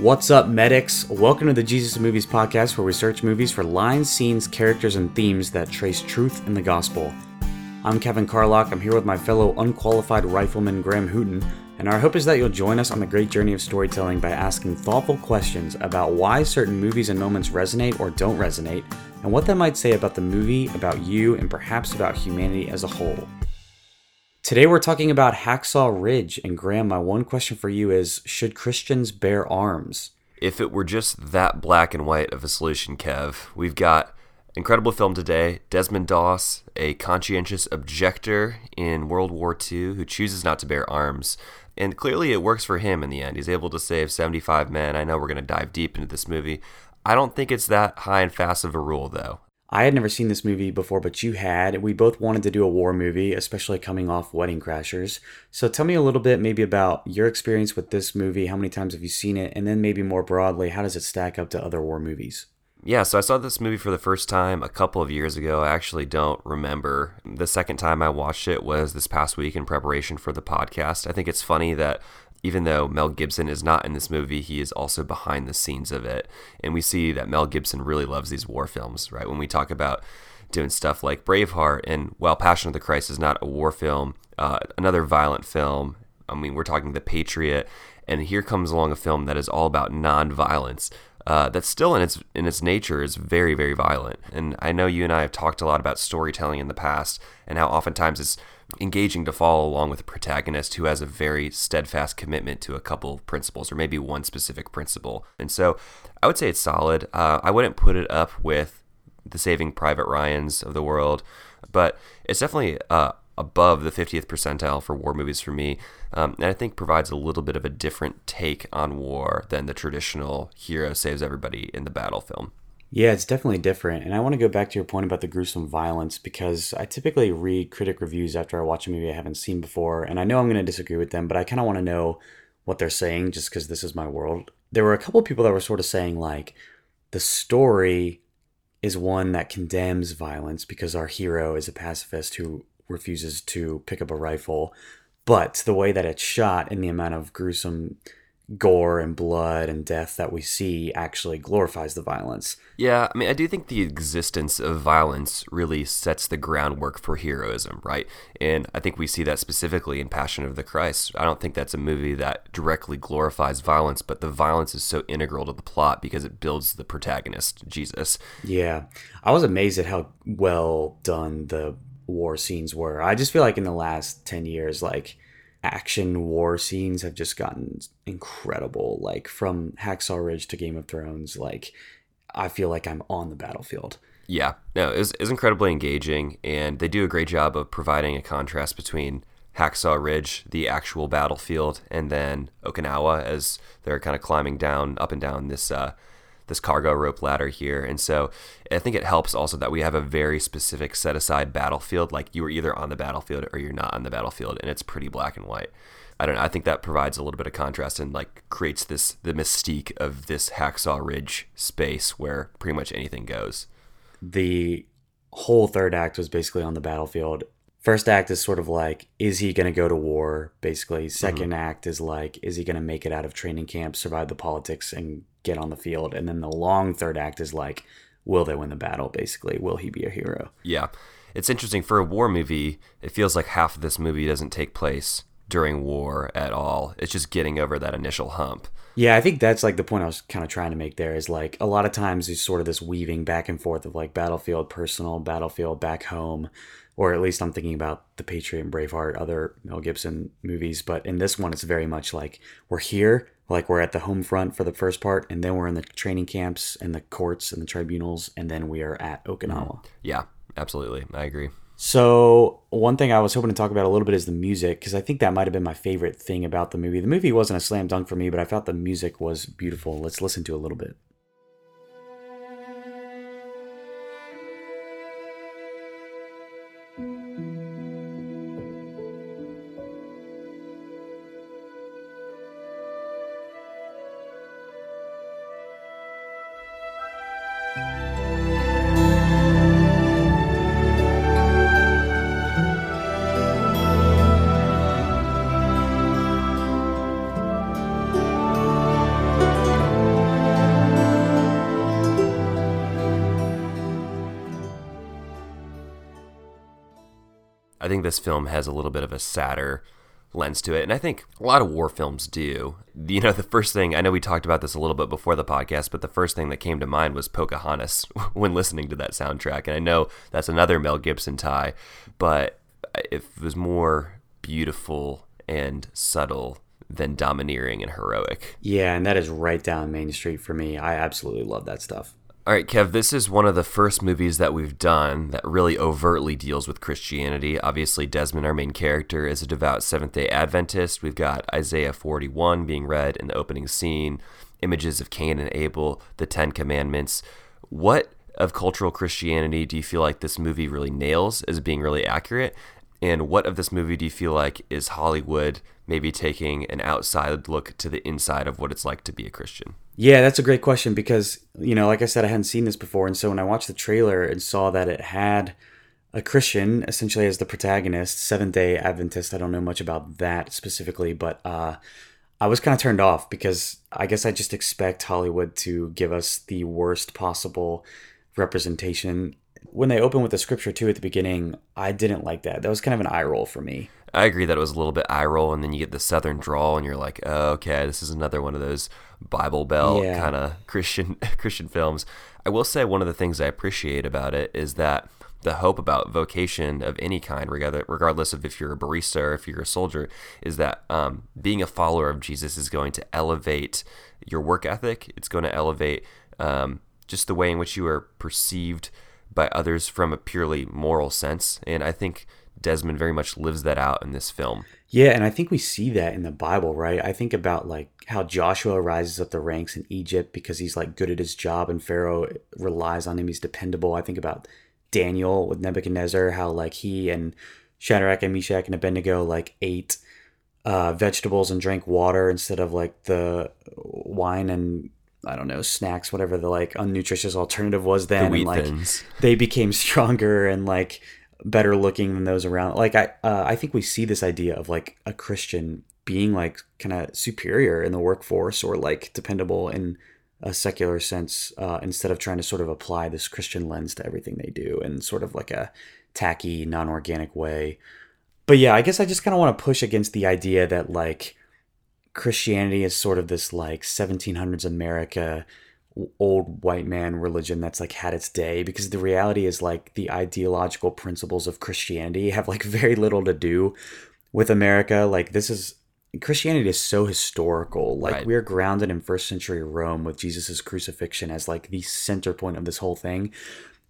What's up, medics? Welcome to the Jesus Movies podcast, where we search movies for lines, scenes, characters, and themes that trace truth in the gospel. I'm Kevin Carlock. I'm here with my fellow unqualified rifleman Graham Hooten, and our hope is that you'll join us on the great journey of storytelling by asking thoughtful questions about why certain movies and moments resonate or don't resonate, and what that might say about the movie, about you, and perhaps about humanity as a whole. Today we're talking about Hacksaw Ridge, and Graham, my one question for you is Should Christians bear arms? If it were just that black and white of a solution, Kev, we've got incredible film today. Desmond Doss, a conscientious objector in World War II who chooses not to bear arms. And clearly it works for him in the end. He's able to save 75 men. I know we're going to dive deep into this movie. I don't think it's that high and fast of a rule, though. I had never seen this movie before, but you had. We both wanted to do a war movie, especially coming off Wedding Crashers. So tell me a little bit maybe about your experience with this movie. How many times have you seen it? And then maybe more broadly, how does it stack up to other war movies? Yeah, so I saw this movie for the first time a couple of years ago. I actually don't remember. The second time I watched it was this past week in preparation for the podcast. I think it's funny that even though Mel Gibson is not in this movie, he is also behind the scenes of it. And we see that Mel Gibson really loves these war films, right? When we talk about doing stuff like Braveheart, and while Passion of the Christ is not a war film, uh, another violent film, I mean, we're talking The Patriot, and here comes along a film that is all about non-violence. Uh, that's still in its in its nature is very very violent, and I know you and I have talked a lot about storytelling in the past, and how oftentimes it's engaging to follow along with a protagonist who has a very steadfast commitment to a couple of principles or maybe one specific principle. And so I would say it's solid. Uh, I wouldn't put it up with the Saving Private Ryans of the world, but it's definitely uh, above the 50th percentile for war movies for me. Um, and I think provides a little bit of a different take on war than the traditional hero saves everybody in the battle film. Yeah, it's definitely different. And I want to go back to your point about the gruesome violence because I typically read critic reviews after I watch a movie I haven't seen before. And I know I'm going to disagree with them, but I kind of want to know what they're saying just because this is my world. There were a couple people that were sort of saying, like, the story is one that condemns violence because our hero is a pacifist who refuses to pick up a rifle. But the way that it's shot and the amount of gruesome gore and blood and death that we see actually glorifies the violence. Yeah, I mean, I do think the existence of violence really sets the groundwork for heroism, right? And I think we see that specifically in Passion of the Christ. I don't think that's a movie that directly glorifies violence, but the violence is so integral to the plot because it builds the protagonist, Jesus. Yeah. I was amazed at how well done the war scenes were. I just feel like in the last 10 years, like, action war scenes have just gotten incredible. Like from Hacksaw Ridge to Game of Thrones, like I feel like I'm on the battlefield. Yeah, no, it's it incredibly engaging, and they do a great job of providing a contrast between Hacksaw Ridge, the actual battlefield, and then Okinawa as they're kind of climbing down, up and down this uh, this cargo rope ladder here. And so I think it helps also that we have a very specific set aside battlefield. Like you are either on the battlefield or you're not on the battlefield, and it's pretty black and white. I don't know. I think that provides a little bit of contrast and like creates this the mystique of this Hacksaw Ridge space where pretty much anything goes. The whole third act was basically on the battlefield. First act is sort of like, is he going to go to war? Basically, 2nd mm-hmm. act is like, is he going to make it out of training camp, survive the politics, and get on the field. And then the long third act is like, will they win the battle? Basically, will he be a hero? Yeah, it's interesting for a war movie. It feels like half of this movie doesn't take place during war at all. It's just getting over that initial hump. Yeah, I think that's like the point I was kind of trying to make there is like a lot of times there's sort of this weaving back and forth of like battlefield, personal, battlefield, back home, or at least I'm thinking about The Patriot and Braveheart, other Mel Gibson movies. But in this one, it's very much like we're here, like we're at the home front for the first part and then we're in the training camps and the courts and the tribunals and then we are at okinawa. Mm-hmm. Yeah absolutely. I agree. So one thing i was hoping to talk about a little bit is the music because i think that might have been my favorite thing about the movie. The movie wasn't a slam dunk for me but i thought the music was beautiful. Let's listen to a little bit this film has a little bit of a sadder lens to it. And I think a lot of war films do. You know, the first thing, I know we talked about this a little bit before the podcast, but the first thing that came to mind was Pocahontas when listening to that soundtrack. And I know that's another Mel Gibson tie, but it was more beautiful and subtle than domineering and heroic. Yeah, and that is right down Main Street for me. I absolutely love that stuff. All right, Kev, this is one of the first movies that we've done that really overtly deals with Christianity. Obviously, Desmond, our main character, is a devout Seventh day Adventist. We've got Isaiah 41 being read in the opening scene, images of Cain and Abel, the Ten Commandments. What of cultural Christianity do you feel like this movie really nails as being really accurate? And what of this movie do you feel like is Hollywood maybe taking an outside look to the inside of what it's like to be a Christian? Yeah, that's a great question because, you know, like I said, I hadn't seen this before. And so when I watched the trailer and saw that it had a Christian essentially as the protagonist, Seventh day Adventist, I don't know much about that specifically, but uh, I was kind of turned off because I guess I just expect Hollywood to give us the worst possible representation. When they open with the scripture too at the beginning, I didn't like that. That was kind of an eye roll for me. I agree that it was a little bit eye roll, and then you get the southern drawl, and you're like, oh, okay, this is another one of those Bible Belt yeah. kind of Christian Christian films. I will say one of the things I appreciate about it is that the hope about vocation of any kind, regardless of if you're a barista or if you're a soldier, is that um, being a follower of Jesus is going to elevate your work ethic. It's going to elevate um, just the way in which you are perceived by others from a purely moral sense. And I think Desmond very much lives that out in this film. Yeah, and I think we see that in the Bible, right? I think about like how Joshua rises up the ranks in Egypt because he's like good at his job and Pharaoh relies on him. He's dependable. I think about Daniel with Nebuchadnezzar, how like he and Shadrach and Meshach and Abednego like ate uh, vegetables and drank water instead of like the wine and I don't know snacks, whatever the like unnutritious alternative was then. The and like they became stronger and like better looking than those around. Like I, uh, I think we see this idea of like a Christian being like kind of superior in the workforce or like dependable in a secular sense, uh, instead of trying to sort of apply this Christian lens to everything they do in sort of like a tacky, non-organic way. But yeah, I guess I just kind of want to push against the idea that like Christianity is sort of this like 1700s America old white man religion that's like had its day because the reality is like the ideological principles of Christianity have like very little to do with America. Like this is Christianity is so historical. Like right. we're grounded in first century Rome with Jesus's crucifixion as like the center point of this whole thing.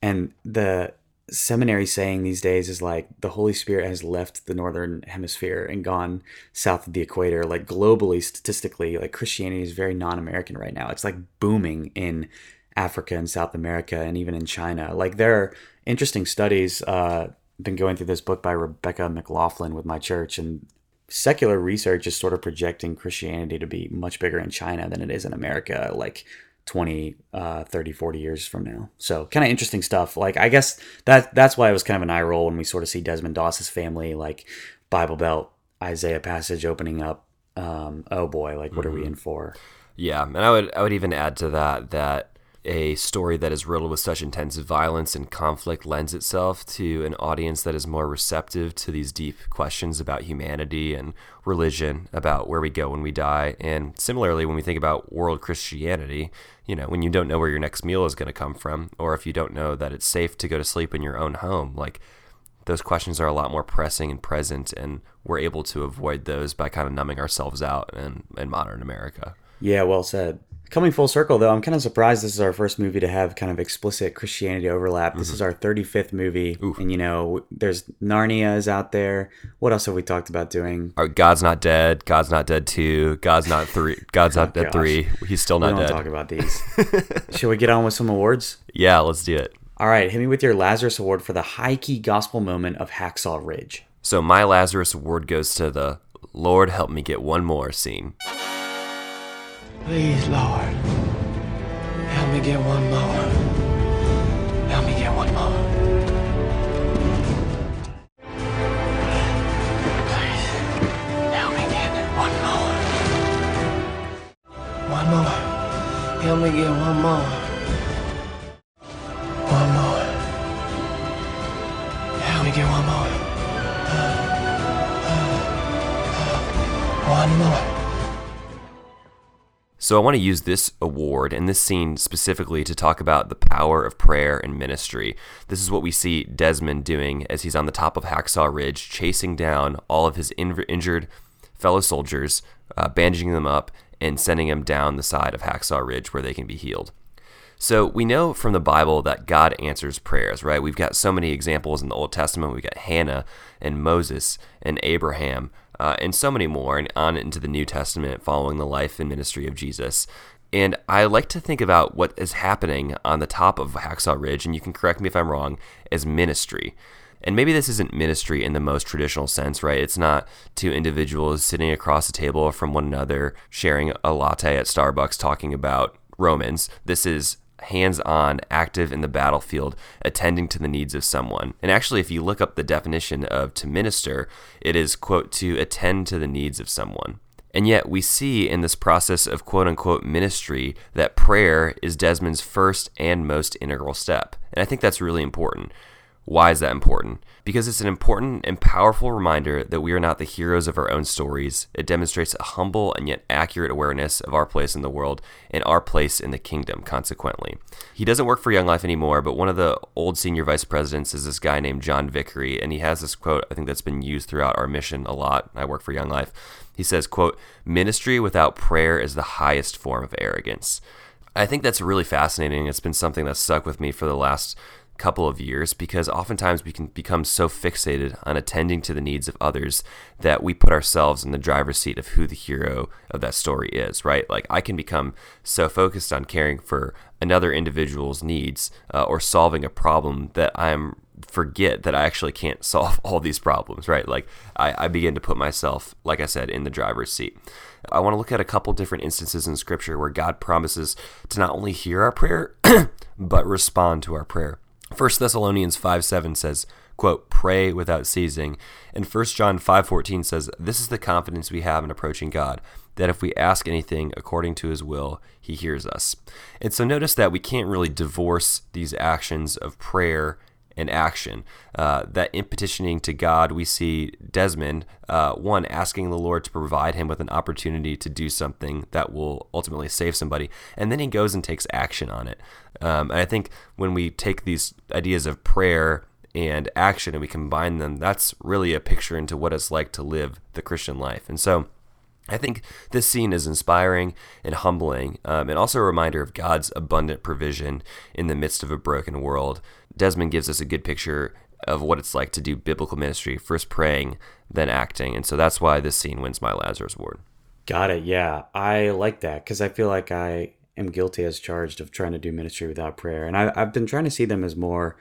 And the seminary saying these days is like the Holy Spirit has left the northern hemisphere and gone south of the equator. Like globally, statistically, like Christianity is very non-American right now. It's like booming in Africa and South America and even in China. Like there are interesting studies. Uh, been going through this book by Rebecca McLaughlin with my church, and secular research is sort of projecting Christianity to be much bigger in China than it is in America. Like 20 uh 30 40 years from now so kind of interesting stuff like i guess that that's why it was kind of an eye roll when we sort of see desmond doss's family like bible belt isaiah passage opening up um oh boy like what mm-hmm. are we mm-hmm. in for yeah and i would i would even add to that that a story that is riddled with such intensive violence and conflict lends itself to an audience that is more receptive to these deep questions about humanity and religion, about where we go when we die. And similarly, when we think about world Christianity, you know, when you don't know where your next meal is going to come from, or if you don't know that it's safe to go to sleep in your own home, like those questions are a lot more pressing and present, and we're able to avoid those by kind of numbing ourselves out in, in modern America. Yeah, well said. Coming full circle, though, I'm kind of surprised this is our first movie to have kind of explicit Christianity overlap. This mm-hmm. is our 35th movie, Oof. and you know, there's Narnia is out there. What else have we talked about doing? Our God's not dead. God's not dead two. God's not three. God's not oh, dead three. He's still not we don't dead. Talk about these. Should we get on with some awards? Yeah, let's do it. All right, hit me with your Lazarus Award for the high key gospel moment of Hacksaw Ridge. So my Lazarus Award goes to the Lord help me get one more scene. Please, Lord, help me get one more. Help me get one more. So I want to use this award and this scene specifically to talk about the power of prayer and ministry. This is what we see Desmond doing as he's on the top of Hacksaw Ridge, chasing down all of his injured fellow soldiers, uh, bandaging them up, and sending them down the side of Hacksaw Ridge where they can be healed. So we know from the Bible that God answers prayers, right? We've got so many examples in the Old Testament. We've got Hannah and Moses and Abraham uh, and so many more, and on into the New Testament following the life and ministry of Jesus. And I like to think about what is happening on the top of Hacksaw Ridge, and you can correct me if I'm wrong, as ministry. And maybe this isn't ministry in the most traditional sense, right? It's not two individuals sitting across a table from one another, sharing a latte at Starbucks, talking about Romans. This is hands on, active in the battlefield, attending to the needs of someone. And actually, if you look up the definition of to minister, it is, quote, to attend to the needs of someone. And yet, we see in this process of quote unquote ministry that prayer is Desmond's first and most integral step. And I think that's really important. Why is that important? Because it's an important and powerful reminder that we are not the heroes of our own stories. It demonstrates a humble and yet accurate awareness of our place in the world and our place in the kingdom, consequently. He doesn't work for Young Life anymore, but one of the old senior vice presidents is this guy named John Vickery, and he has this quote, I think that's been used throughout our mission a lot. I work for Young Life. He says, quote, ministry without prayer is the highest form of arrogance. I think that's really fascinating. It's been something that's stuck with me for the last couple of years because oftentimes we can become so fixated on attending to the needs of others that we put ourselves in the driver's seat of who the hero of that story is, right? Like I can become so focused on caring for another individual's needs uh, or solving a problem that I'm forget that I actually can't solve all these problems, right? Like I, I begin to put myself, like I said, in the driver's seat. I want to look at a couple different instances in scripture where God promises to not only hear our prayer, but respond to our prayer. 1 Thessalonians 5 7 says, quote, pray without ceasing. And 1 John 5 14 says, This is the confidence we have in approaching God, that if we ask anything according to his will, he hears us. And so notice that we can't really divorce these actions of prayer and action. Uh, that in petitioning to God, we see Desmond, uh, one, asking the Lord to provide him with an opportunity to do something that will ultimately save somebody. And then he goes and takes action on it. Um, and I think when we take these ideas of prayer and action and we combine them, that's really a picture into what it's like to live the Christian life. And so I think this scene is inspiring and humbling, um, and also a reminder of God's abundant provision in the midst of a broken world. Desmond gives us a good picture of what it's like to do biblical ministry, first praying, then acting. And so that's why this scene wins my Lazarus Award. Got it. Yeah. I like that because I feel like I am guilty as charged of trying to do ministry without prayer. And I, have been trying to see them as more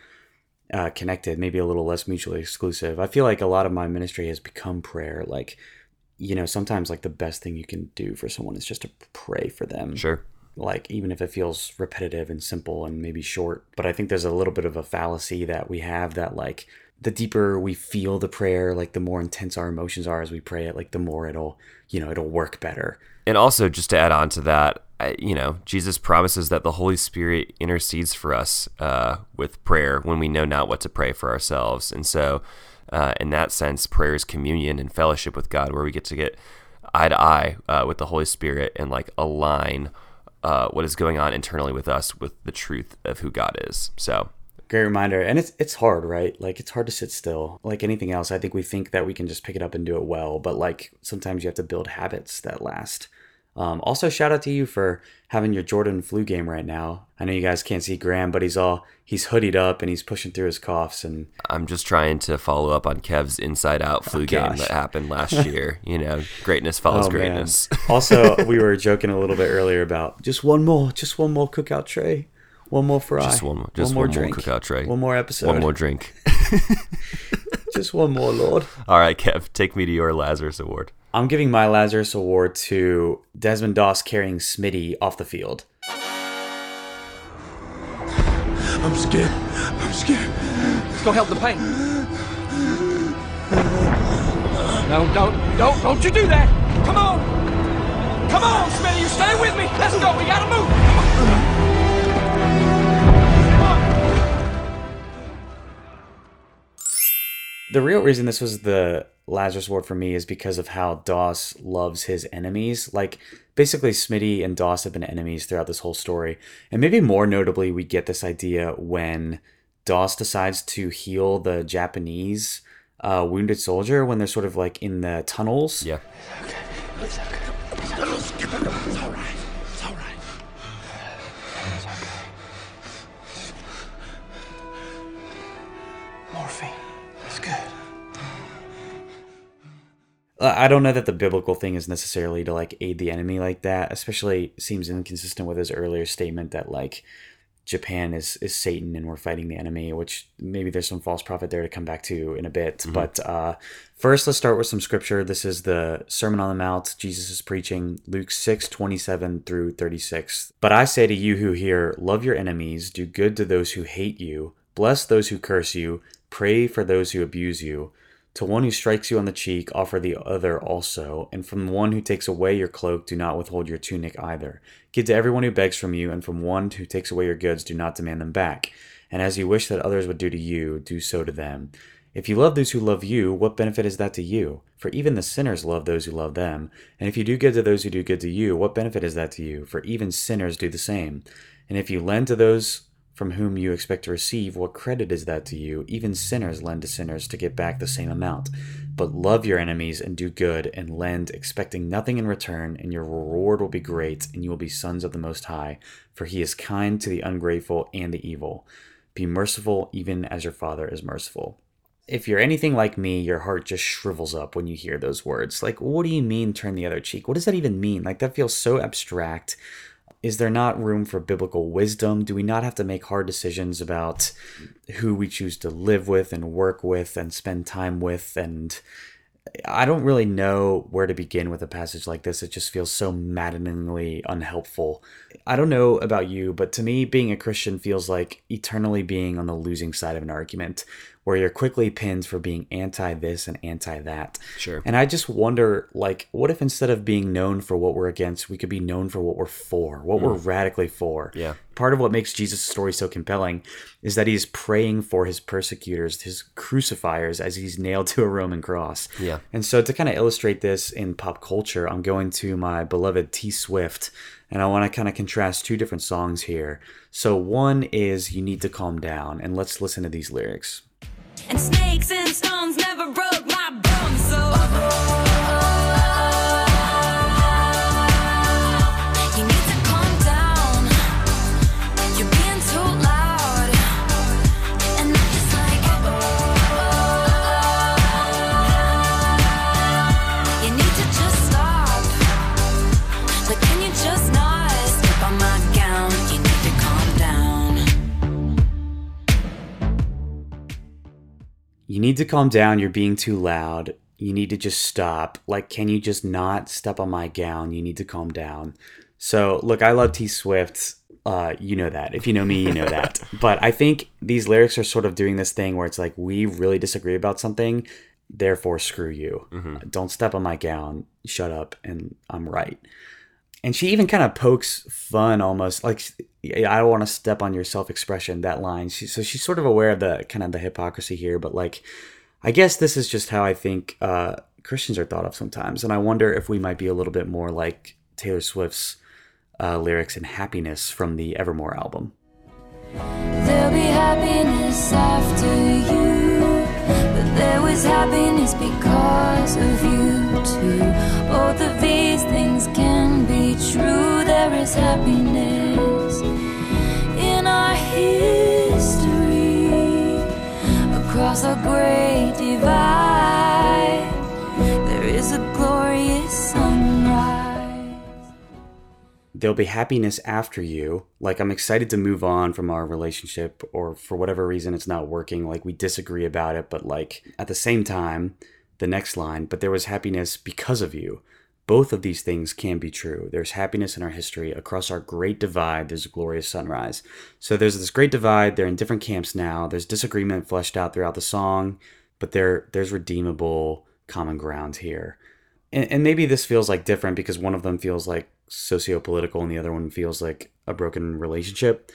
uh, connected, maybe a little less mutually exclusive. I feel like a lot of my ministry has become prayer. Like, you know, sometimes like the best thing you can do for someone is just to pray for them. Sure. Like, even if it feels repetitive and simple and maybe short. But I think there's a little bit of a fallacy that we have that, like, the deeper we feel the prayer, like the more intense our emotions are as we pray it, like the more it'll, you know, it'll work better. And also, just to add on to that, you know, Jesus promises that the Holy Spirit intercedes for us uh, with prayer when we know not what to pray for ourselves. And so, uh, in that sense, prayer is communion and fellowship with God, where we get to get eye to eye uh, with the Holy Spirit and like align uh, what is going on internally with us with the truth of who God is. So, great reminder. And it's it's hard right? Like it's hard to sit still. Like anything else i think we think that we can just pick it up and do it well. But like sometimes you have to build habits that last um, also, shout out to you for having your Jordan flu game right now. I know you guys can't see Graham, but he's all he's hoodied up and he's pushing through his coughs. And I'm just trying to follow up on Kev's inside out flu oh, game that happened last year. you know, greatness follows oh, greatness. also, we were joking a little bit earlier about just one more, just one more cookout tray, one more fry, just one, more, just one more one drink, more cookout tray, one more episode, one more drink. just one more, Lord. All right, Kev, take me to your Lazarus Award. I'm giving my Lazarus Award to Desmond Doss carrying Smitty off the field. I'm scared. I'm scared. Let's go help the pain. No, don't, don't, don't you do that. Come on. Come on, Smitty, you stay with me. Let's go. We gotta move. The real reason this was the Lazarus Award for me is because of how Doss loves his enemies. Like basically Smitty and Doss have been enemies throughout this whole story. And maybe more notably, we get this idea when Doss decides to heal the Japanese uh, wounded soldier when they're sort of like in the tunnels. Yeah. It's okay. It's all right. It's all I don't know that the biblical thing is necessarily to like aid the enemy like that. Especially seems inconsistent with his earlier statement that like Japan is is Satan and we're fighting the enemy, which maybe there's some false prophet there to come back to in a bit. But uh, first, let's start with some scripture. This is the Sermon on the Mount. Jesus is preaching Luke 6, 27 through 36. But I say to you who hear, love your enemies, do good to those who hate you, bless those who curse you, pray for those who abuse you. To one who strikes you on the cheek, offer the other also, and from one who takes away your cloak, do not withhold your tunic either. Give to everyone who begs from you, and from one who takes away your goods, do not demand them back. And as you wish that others would do to you, do so to them. If you love those who love you, what benefit is that to you? For even the sinners love those who love them. And if you do good to those who do good to you, what benefit is that to you? For even sinners do the same. And if you lend to those from whom you expect to receive, what credit is that to you? Even sinners lend to sinners to get back the same amount. But love your enemies and do good and lend, expecting nothing in return, and your reward will be great, and you will be sons of the Most High, for he is kind to the ungrateful and the evil. Be merciful, even as your Father is merciful. If you're anything like me, your heart just shrivels up when you hear those words. Like, what do you mean turn the other cheek? What does that even mean? Like, that feels so abstract is there not room for biblical wisdom? Do we not have to make hard decisions about who we choose to live with and work with and spend time with? And I don't really know where to begin with a passage like this. It just feels so maddeningly unhelpful. I don't know about you, but to me, being a Christian feels like eternally being on the losing side of an argument where you're quickly pinned for being anti this and anti that. Sure. And I just wonder, like, what if instead of being known for what we're against, we could be known for what we're for, what we're mm. radically for? Yeah. Part of what makes Jesus' story so compelling is that he's praying for his persecutors, his crucifiers, as he's nailed to a Roman cross. Yeah. And so to kind of illustrate this in pop culture, I'm going to my beloved T Swift, and I want to kind of contrast two different songs here. So one is You Need to Calm Down, and let's listen to these lyrics. And snakes and stones never broke my bones. So You need to calm down. You're being too loud. You need to just stop. Like, can you just not step on my gown? You need to calm down. So, look, I love T Swift. Uh, you know that. If you know me, you know that. But I think these lyrics are sort of doing this thing where it's like, we really disagree about something, therefore, screw you. Don't step on my gown. Shut up, and I'm right. And she even kind of pokes fun almost like I don't want to step on your self-expression that line. She, so she's sort of aware of the kind of the hypocrisy here, but like I guess this is just how I think uh, Christians are thought of sometimes, and I wonder if we might be a little bit more like Taylor Swift's uh, lyrics in "Happiness" from the Evermore album. There'll be happiness after you, but there was happiness because of you too. Both of these things can be true. There is happiness history across great divide. There is a glorious sunrise. there'll be happiness after you. Like, I'm excited to move on from our relationship, or for whatever reason, it's not working. Like, we disagree about it, but like, at the same time, the next line, but there was happiness because of you. Both of these things can be true. There's happiness in our history. Across our great divide, there's a glorious sunrise. So there's this great divide. They're in different camps now. There's disagreement fleshed out throughout the song, but there there's redeemable common ground here. And, and maybe this feels like different because one of them feels like socio-political and the other one feels like a broken relationship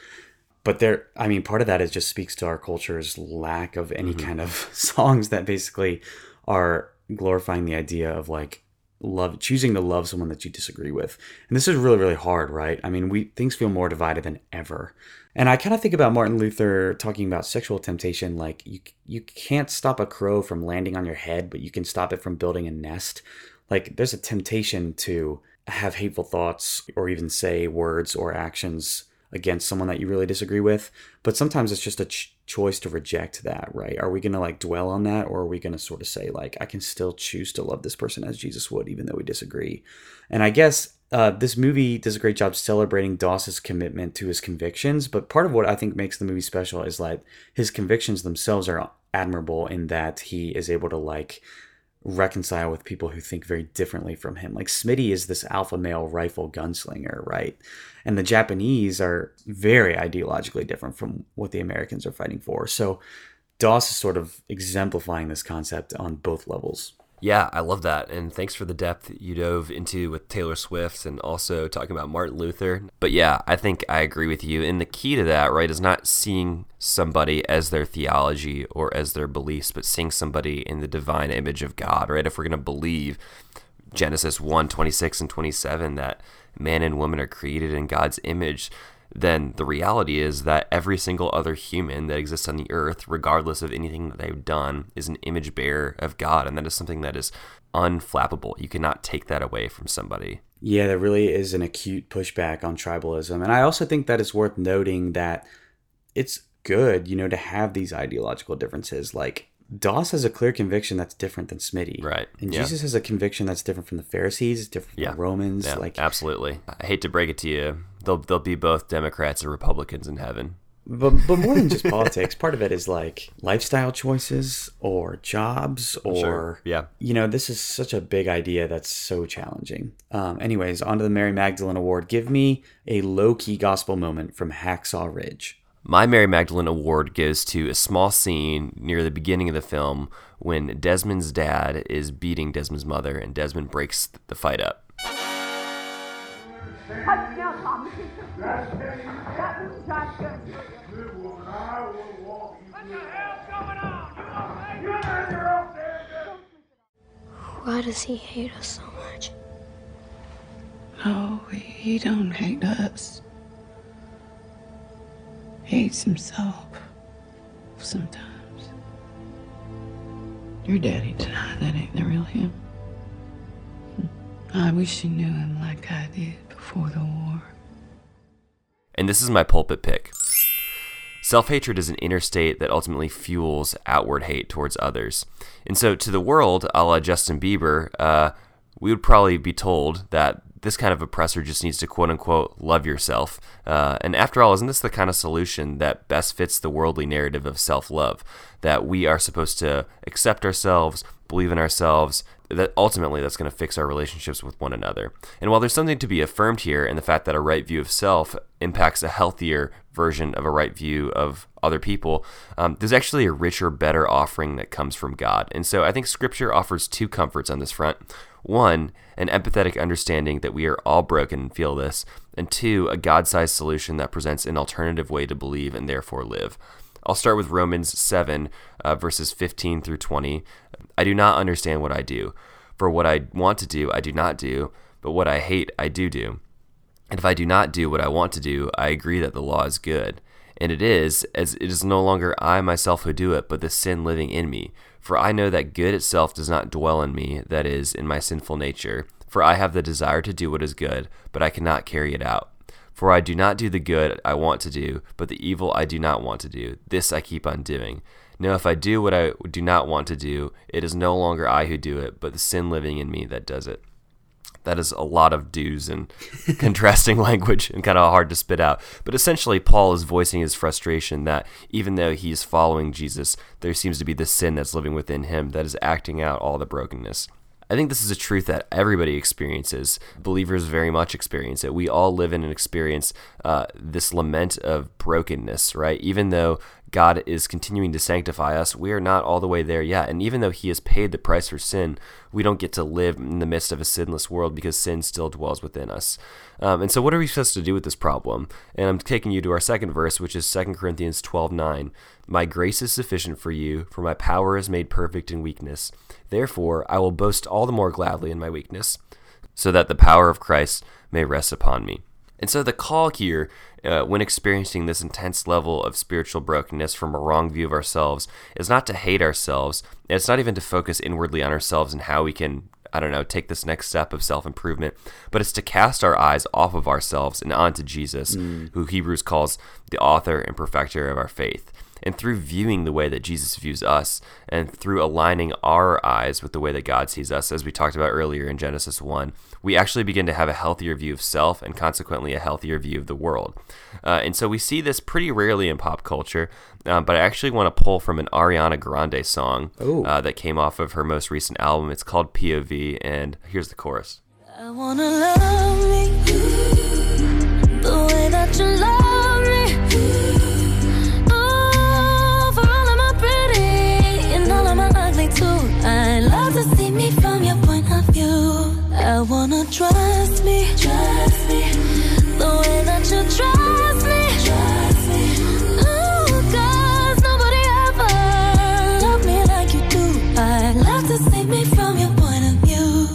but there i mean part of that is just speaks to our culture's lack of any mm-hmm. kind of songs that basically are glorifying the idea of like love choosing to love someone that you disagree with. And this is really really hard, right? I mean, we things feel more divided than ever. And I kind of think about Martin Luther talking about sexual temptation like you you can't stop a crow from landing on your head, but you can stop it from building a nest. Like there's a temptation to have hateful thoughts or even say words or actions against someone that you really disagree with, but sometimes it's just a ch- choice to reject that, right? Are we going to like dwell on that or are we going to sort of say like I can still choose to love this person as Jesus would even though we disagree? And I guess uh, this movie does a great job celebrating Doss's commitment to his convictions, but part of what I think makes the movie special is like his convictions themselves are admirable in that he is able to like reconcile with people who think very differently from him. Like Smitty is this alpha male rifle gunslinger, right? And the Japanese are very ideologically different from what the Americans are fighting for. So Doss is sort of exemplifying this concept on both levels. Yeah, I love that. And thanks for the depth you dove into with Taylor Swift and also talking about Martin Luther. But yeah, I think I agree with you. And the key to that, right, is not seeing somebody as their theology or as their beliefs, but seeing somebody in the divine image of God, right? If we're going to believe Genesis 1 26 and 27, that man and woman are created in God's image, then the reality is that every single other human that exists on the earth, regardless of anything that they've done, is an image bearer of God. And that is something that is unflappable. You cannot take that away from somebody. Yeah, there really is an acute pushback on tribalism. And I also think that it's worth noting that it's good, you know, to have these ideological differences. Like, Doss has a clear conviction that's different than Smitty. Right. And Yeah. Jesus has a conviction that's different from the Pharisees, different from Yeah. the Romans. Yeah, like, absolutely. I hate to break it to you. They'll, they'll be both Democrats and Republicans in heaven. but, but more than just politics, part of it is like lifestyle choices or jobs or, Sure. Yeah. you know, this is such a big idea that's so challenging. Um, anyways, on to the Mary Magdalene Award. Give me a low key gospel moment from Hacksaw Ridge. My Mary Magdalene Award goes to a small scene near the beginning of the film when Desmond's dad is beating Desmond's mother and Desmond breaks the fight up. Why does he hate us so much? No, he, he don't hate us. Hates himself sometimes. Your daddy denied that ain't the real him. I wish you knew him like I did before the war. And this is my pulpit pick. Self hatred is an inner state that ultimately fuels outward hate towards others. And so, to the world, a la Justin Bieber, uh, we would probably be told that this kind of oppressor just needs to quote unquote love yourself. Uh, and after all, isn't this the kind of solution that best fits the worldly narrative of self love? That we are supposed to accept ourselves, believe in ourselves, that ultimately that's going to fix our relationships with one another. And while there's something to be affirmed here in the fact that a right view of self impacts a healthier version of a right view of other people, um, there's actually a richer, better offering that comes from God. And so I think Scripture offers two comforts on this front. One, an empathetic understanding that we are all broken and feel this, and two, a God sized solution that presents an alternative way to believe and therefore live. I'll start with Romans 7, uh, verses 15 through 20. I do not understand what I do. For what I want to do, I do not do, but what I hate, I do do. And if I do not do what I want to do, I agree that the law is good. And it is, as it is no longer I myself who do it, but the sin living in me. For I know that good itself does not dwell in me, that is, in my sinful nature. For I have the desire to do what is good, but I cannot carry it out. For I do not do the good I want to do, but the evil I do not want to do. This I keep on doing. Now, if I do what I do not want to do, it is no longer I who do it, but the sin living in me that does it. That is a lot of do's and contrasting language and kind of hard to spit out. But essentially, Paul is voicing his frustration that even though he's following Jesus, there seems to be this sin that's living within him that is acting out all the brokenness. I think this is a truth that everybody experiences. Believers very much experience it. We all live in and experience uh, this lament of brokenness, right? Even though God is continuing to sanctify us, we are not all the way there yet. And even though He has paid the price for sin, we don't get to live in the midst of a sinless world because sin still dwells within us. Um, and so, what are we supposed to do with this problem? And I'm taking you to our second verse, which is 2 Corinthians 12 9. My grace is sufficient for you, for my power is made perfect in weakness. Therefore, I will boast all the more gladly in my weakness, so that the power of Christ may rest upon me. And so the call here, uh, when experiencing this intense level of spiritual brokenness from a wrong view of ourselves, is not to hate ourselves. It's not even to focus inwardly on ourselves and how we can, I don't know, take this next step of self improvement, but it's to cast our eyes off of ourselves and onto Jesus, who Hebrews calls the author and perfecter of our faith. And through viewing the way that Jesus views us, and through aligning our eyes with the way that God sees us, as we talked about earlier in Genesis 1, we actually begin to have a healthier view of self and consequently a healthier view of the world. Uh, and so we see this pretty rarely in pop culture, uh, but I actually want to pull from an Ariana Grande song uh, that came off of her most recent album. It's called POV, and here's the chorus. I wanna love me the way that you love wanna trust me, trust me the way that you trust me. Trust me. Ooh, 'cause nobody ever loved me like you do. I love to see me from your point of view.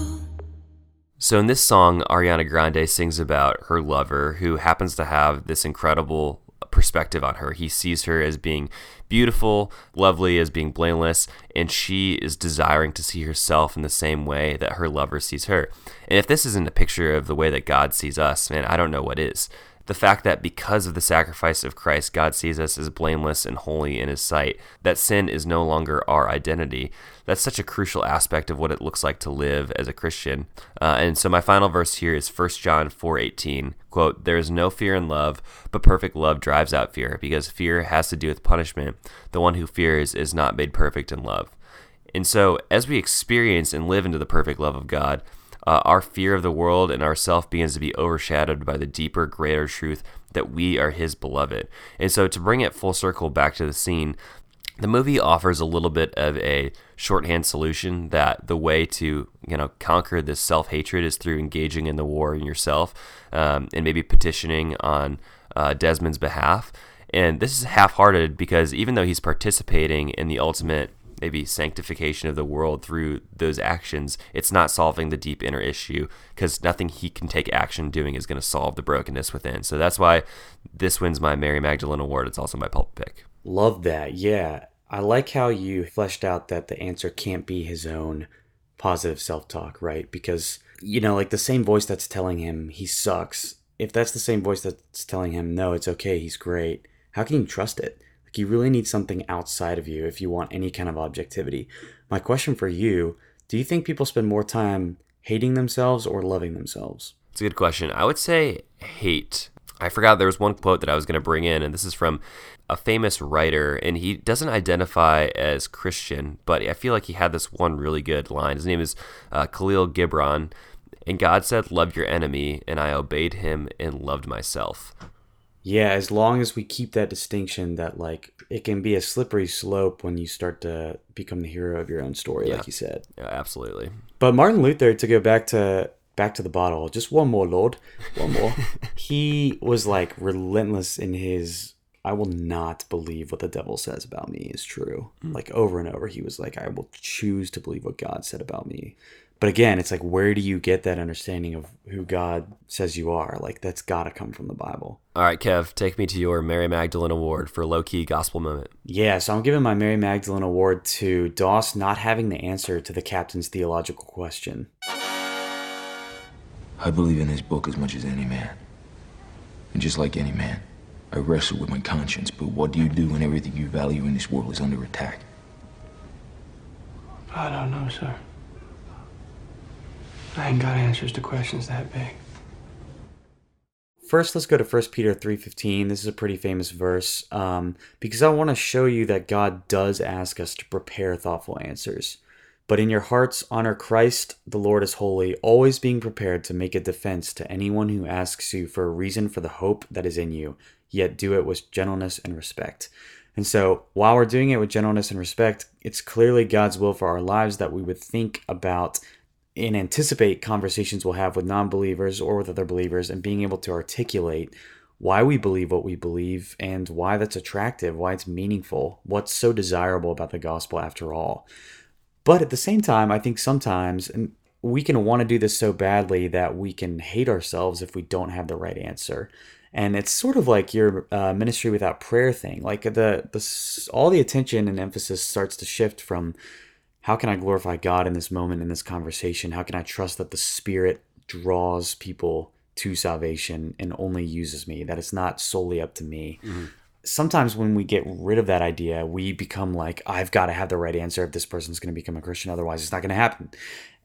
So in this song, Ariana Grande sings about her lover who happens to have this incredible perspective on her. He sees her as being beautiful, lovely, as being blameless, and she is desiring to see herself in the same way that her lover sees her. And if this isn't a picture of the way that God sees us, man, I don't know what is. The fact that because of the sacrifice of Christ, God sees us as blameless and holy in His sight, that sin is no longer our identity. That's such a crucial aspect of what it looks like to live as a Christian. Uh, and so my final verse here is 1 John 4:18. Quote, "There is no fear in love, but perfect love drives out fear, because fear has to do with punishment. The one who fears is not made perfect in love." And so, as we experience and live into the perfect love of God, uh, our fear of the world and ourself begins to be overshadowed by the deeper, greater truth that we are His beloved. And so, to bring it full circle back to the scene, the movie offers a little bit of a shorthand solution that the way to you know conquer this self-hatred is through engaging in the war in yourself um, and maybe petitioning on uh, desmond's behalf and this is half-hearted because even though he's participating in the ultimate maybe sanctification of the world through those actions it's not solving the deep inner issue because nothing he can take action doing is going to solve the brokenness within so that's why this wins my mary magdalene award it's also my pulp pick Love that. Yeah. I like how you fleshed out that the answer can't be his own positive self talk, right? Because, you know, like the same voice that's telling him he sucks, if that's the same voice that's telling him, no, it's okay, he's great, how can you trust it? Like, you really need something outside of you if you want any kind of objectivity. My question for you do you think people spend more time hating themselves or loving themselves? It's a good question. I would say hate. I forgot there was one quote that I was going to bring in, and this is from a famous writer, and he doesn't identify as Christian, but I feel like he had this one really good line. His name is uh, Kahlil Gibran, and God said, Love your enemy, and I obeyed him and loved myself. Yeah, as long as we keep that distinction that like it can be a slippery slope when you start to become the hero of your own story, Yeah. like you said. Yeah, absolutely. But Martin Luther, to go back to back to the bottle, just one more, Lord, one more. he was like relentless in his. I will not believe what the devil says about me is true. Mm. Like over and over, he was like, I will choose to believe what God said about me. But again, it's like, where do you get that understanding of who God says you are? Like, that's got to come from the Bible. All right, Kev, take me to your Mary Magdalene Award for low key gospel moment. Yeah, so I'm giving my Mary Magdalene Award to Doss not having the answer to the captain's theological question. I believe in his book as much as any man. And just like any man, I wrestle with my conscience, but what do you do when everything you value in this world is under attack? I don't know, sir. I ain't got answers to questions that big. First, let's go to 1 Peter 3.15. This is a pretty famous verse um, because I want to show you that God does ask us to prepare thoughtful answers. But in your hearts, honor Christ, the Lord is holy, always being prepared to make a defense to anyone who asks you for a reason for the hope that is in you, yet do it with gentleness and respect. And so, while we're doing it with gentleness and respect, it's clearly God's will for our lives that we would think about and anticipate conversations we'll have with non believers or with other believers and being able to articulate why we believe what we believe and why that's attractive, why it's meaningful, what's so desirable about the gospel after all. But at the same time, I think sometimes we can want to do this so badly that we can hate ourselves if we don't have the right answer. And it's sort of like your uh, ministry without prayer thing. Like the, the all the attention and emphasis starts to shift from how can I glorify God in this moment in this conversation? How can I trust that the Spirit draws people to salvation and only uses me? That it's not solely up to me. Mm-hmm sometimes when we get rid of that idea, we become like, I've got to have the right answer if this person's going to become a Christian. Otherwise, it's not going to happen.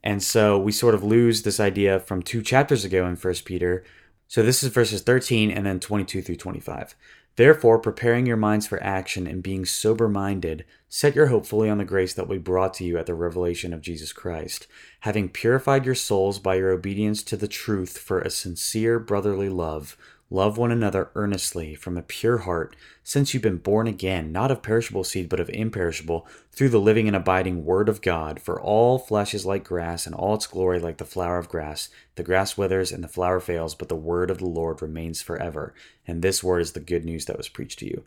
And so we sort of lose this idea from two chapters ago in First Peter. So this is verses 13 and then 22 through 25. Therefore, preparing your minds for action and being sober minded, set your hope fully on the grace that will be brought to you at the revelation of Jesus Christ, having purified your souls by your obedience to the truth for a sincere brotherly love Love one another earnestly from a pure heart, since you've been born again, not of perishable seed, but of imperishable, through the living and abiding Word of God. For all flesh is like grass, and all its glory like the flower of grass. The grass withers and the flower fails, but the word of the Lord remains forever. And this word is the good news that was preached to you.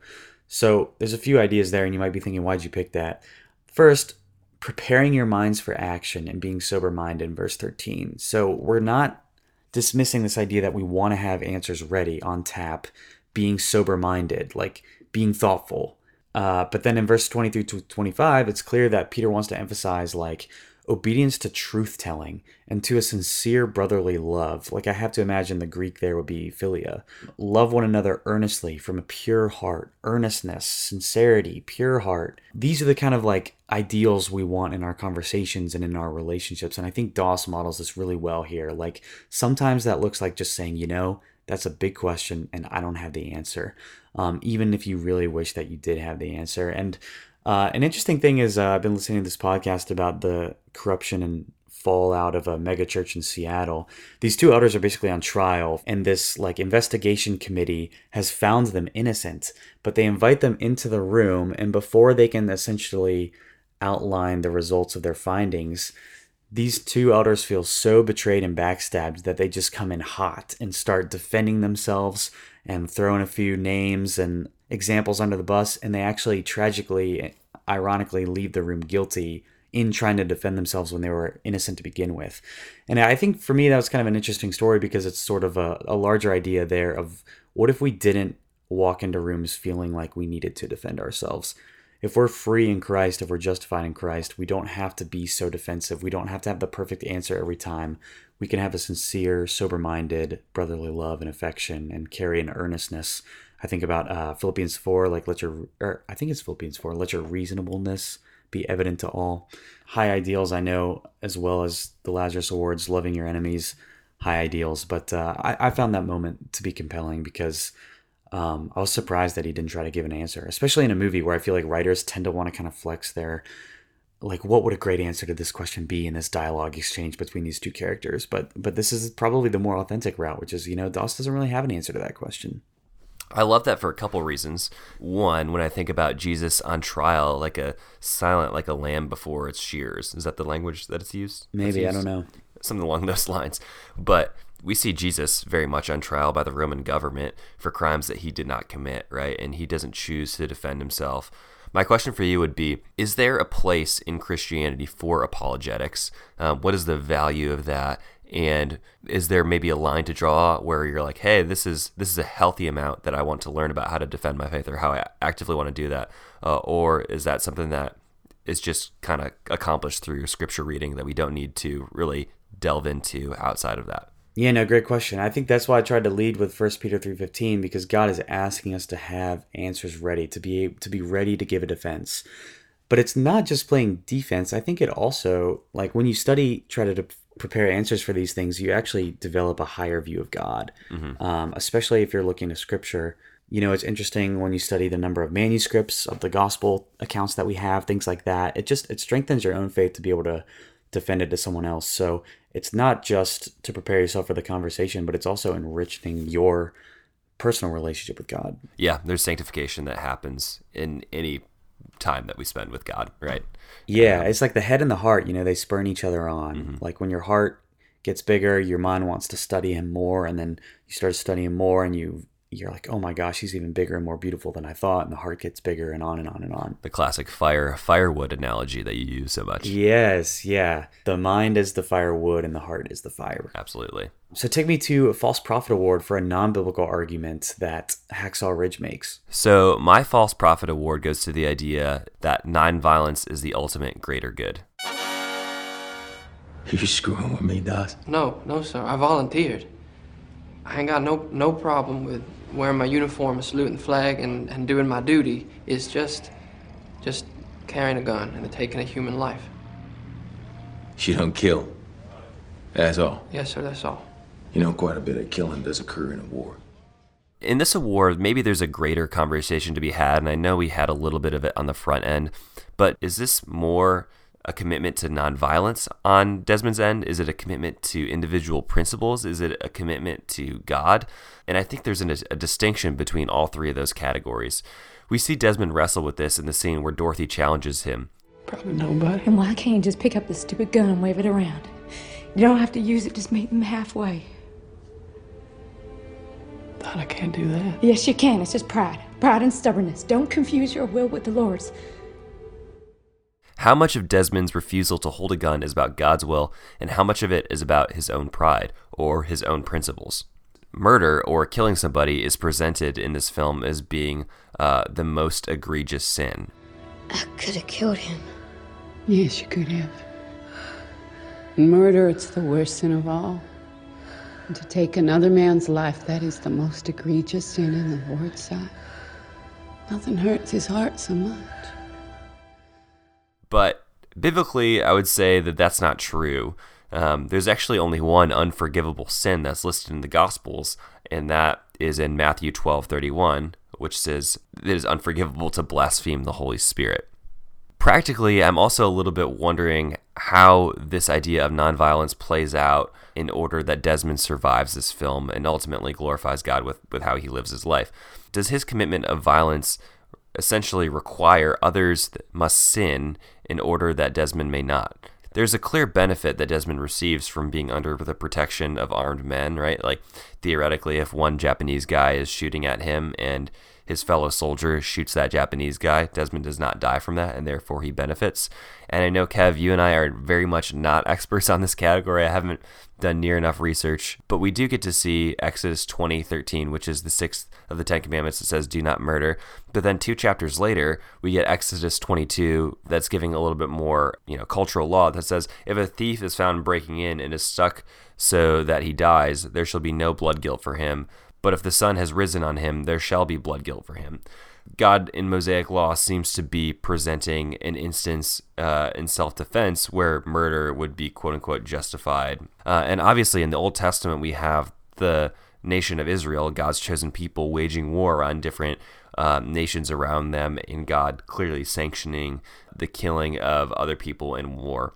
So there's a few ideas there, and you might be thinking, why'd you pick that? First, preparing your minds for action and being sober minded in verse 13. So we're not dismissing this idea that we want to have answers ready on tap, being sober minded, like being thoughtful. Uh, but then in verse 23 to 25, it's clear that Peter wants to emphasize like obedience to truth telling and to a sincere brotherly love. Like I have to imagine the Greek there would be philia. Love one another earnestly from a pure heart, earnestness, sincerity, pure heart. These are the kind of like ideals we want in our conversations and in our relationships. And I think Doss models this really well here. Like sometimes that looks like just saying, you know, that's a big question and I don't have the answer. Um, even if you really wish that you did have the answer. And uh, an interesting thing is, uh, I've been listening to this podcast about the corruption and fallout of a megachurch in Seattle. These two elders are basically on trial, and this like investigation committee has found them innocent, but they invite them into the room, and before they can essentially outline the results of their findings, these two elders feel so betrayed and backstabbed that they just come in hot and start defending themselves and throwing a few names and examples under the bus, and they actually tragically, ironically, leave the room guilty in trying to defend themselves when they were innocent to begin with. And I think for me, that was kind of an interesting story because it's sort of a, a larger idea there of what if we didn't walk into rooms feeling like we needed to defend ourselves? If we're free in Christ, if we're justified in Christ, we don't have to be so defensive. We don't have to have the perfect answer every time. We can have a sincere, sober minded, brotherly love and affection and carry an earnestness I think about uh, Philippians 4, like let your, I think it's Philippians 4, let your reasonableness be evident to all. High ideals, I know, as well as the Lazarus Awards, loving your enemies, high ideals. But uh, I, I, found that moment to be compelling because um, I was surprised that he didn't try to give an answer, especially in a movie where I feel like writers tend to want to kind of flex their, like, what would a great answer to this question be in this dialogue exchange between these two characters? But but this is probably the more authentic route, which is you know Doss doesn't really have an answer to that question. I love that for a couple reasons. One, when I think about Jesus on trial, like a silent, like a lamb before its shears. Is that the language that it's used? Maybe used? I don't know. Something along those lines. But we see Jesus very much on trial by the Roman government for crimes that he did not commit, right? And he doesn't choose to defend himself. My question for you would be Is there a place in Christianity for apologetics? Um, what is the value of that? and is there maybe a line to draw where you're like hey this is this is a healthy amount that i want to learn about how to defend my faith or how i actively want to do that uh, or is that something that is just kind of accomplished through scripture reading that we don't need to really delve into outside of that yeah no great question i think that's why i tried to lead with 1 peter 3.15 because god is asking us to have answers ready to be to be ready to give a defense but it's not just playing defense i think it also like when you study try to prepare answers for these things, you actually develop a higher view of God, mm-hmm. um, especially if you're looking to Scripture. You know, it's interesting when you study the number of manuscripts of the gospel accounts that we have, things like that. It just it strengthens your own faith to be able to defend it to someone else. So it's not just to prepare yourself for the conversation, but it's also enriching your personal relationship with God. Yeah, there's sanctification that happens in any time that we spend with God, right? Yeah, um, it's like the head and the heart, you know, they spurn each other on. Mm-hmm. Like when your heart gets bigger, your mind wants to study him more and then you start studying more and you you're like, "Oh my gosh, he's even bigger and more beautiful than I thought." And the heart gets bigger and on and on and on. The classic fire firewood analogy that you use so much. Yes, yeah. The mind is the firewood and the heart is the fire. Absolutely. So take me to a false prophet award for a non-biblical argument that Hacksaw Ridge makes. So my false prophet award goes to the idea that non-violence is the ultimate greater good. You screwing with me, Doss? No, no, sir. I volunteered. I ain't got no no problem with wearing my uniform and saluting the flag and, and doing my duty. is just just carrying a gun and taking a human life. She don't kill. That's all. Yes, sir, that's all. You know, quite a bit of killing does occur in a war. in this award, maybe there's a greater conversation to be had, and I know we had a little bit of it on the front end, but is this more a commitment to nonviolence on Desmond's end? Is it a commitment to individual principles? Is it a commitment to God? And I think there's an, a distinction between all three of those categories. We see Desmond wrestle with this in the scene where Dorothy challenges him. Probably nobody. And why can't you just pick up the stupid gun and wave it around? You don't have to use it, just meet them halfway. Thought I can't do that. Yes, you can. It's just pride. Pride and stubbornness. Don't confuse your will with the Lord's. How much of Desmond's refusal to hold a gun is about God's will, and how much of it is about his own pride or his own principles? Murder or killing somebody is presented in this film as being uh, the most egregious sin. I could have killed him. Yes, you could have. Murder, it's the worst sin of all. And to take another man's life, that is the most egregious sin in the Lord's sight. Nothing hurts his heart so much. But biblically, I would say that that's not true. Um, there's actually only one unforgivable sin that's listed in the Gospels, and that is in Matthew 12:31, which says it is unforgivable to blaspheme the Holy Spirit. Practically, I'm also a little bit wondering how this idea of nonviolence plays out in order that Desmond survives this film and ultimately glorifies God with, with how he lives his life. Does his commitment of violence essentially require others must sin in order that Desmond may not? There's a clear benefit that Desmond receives from being under the protection of armed men, right? Like, theoretically, if one Japanese guy is shooting at him and his fellow soldier shoots that Japanese guy, Desmond does not die from that, and therefore he benefits. And I know, Kev, you and I are very much not experts on this category. I haven't done near enough research, but we do get to see Exodus 20, 13, which is the sixth of the Ten Commandments that says, do not murder. But then two chapters later, we get Exodus 22 that's giving a little bit more, you know, cultural law that says, if a thief is found breaking in and is stuck so that he dies, there shall be no blood guilt for him. But if the sun has risen on him, there shall be blood guilt for him. God in Mosaic law seems to be presenting an instance uh, in self defense where murder would be quote unquote justified. Uh, and obviously, in the Old Testament, we have the nation of Israel, God's chosen people, waging war on different uh, nations around them, and God clearly sanctioning the killing of other people in war.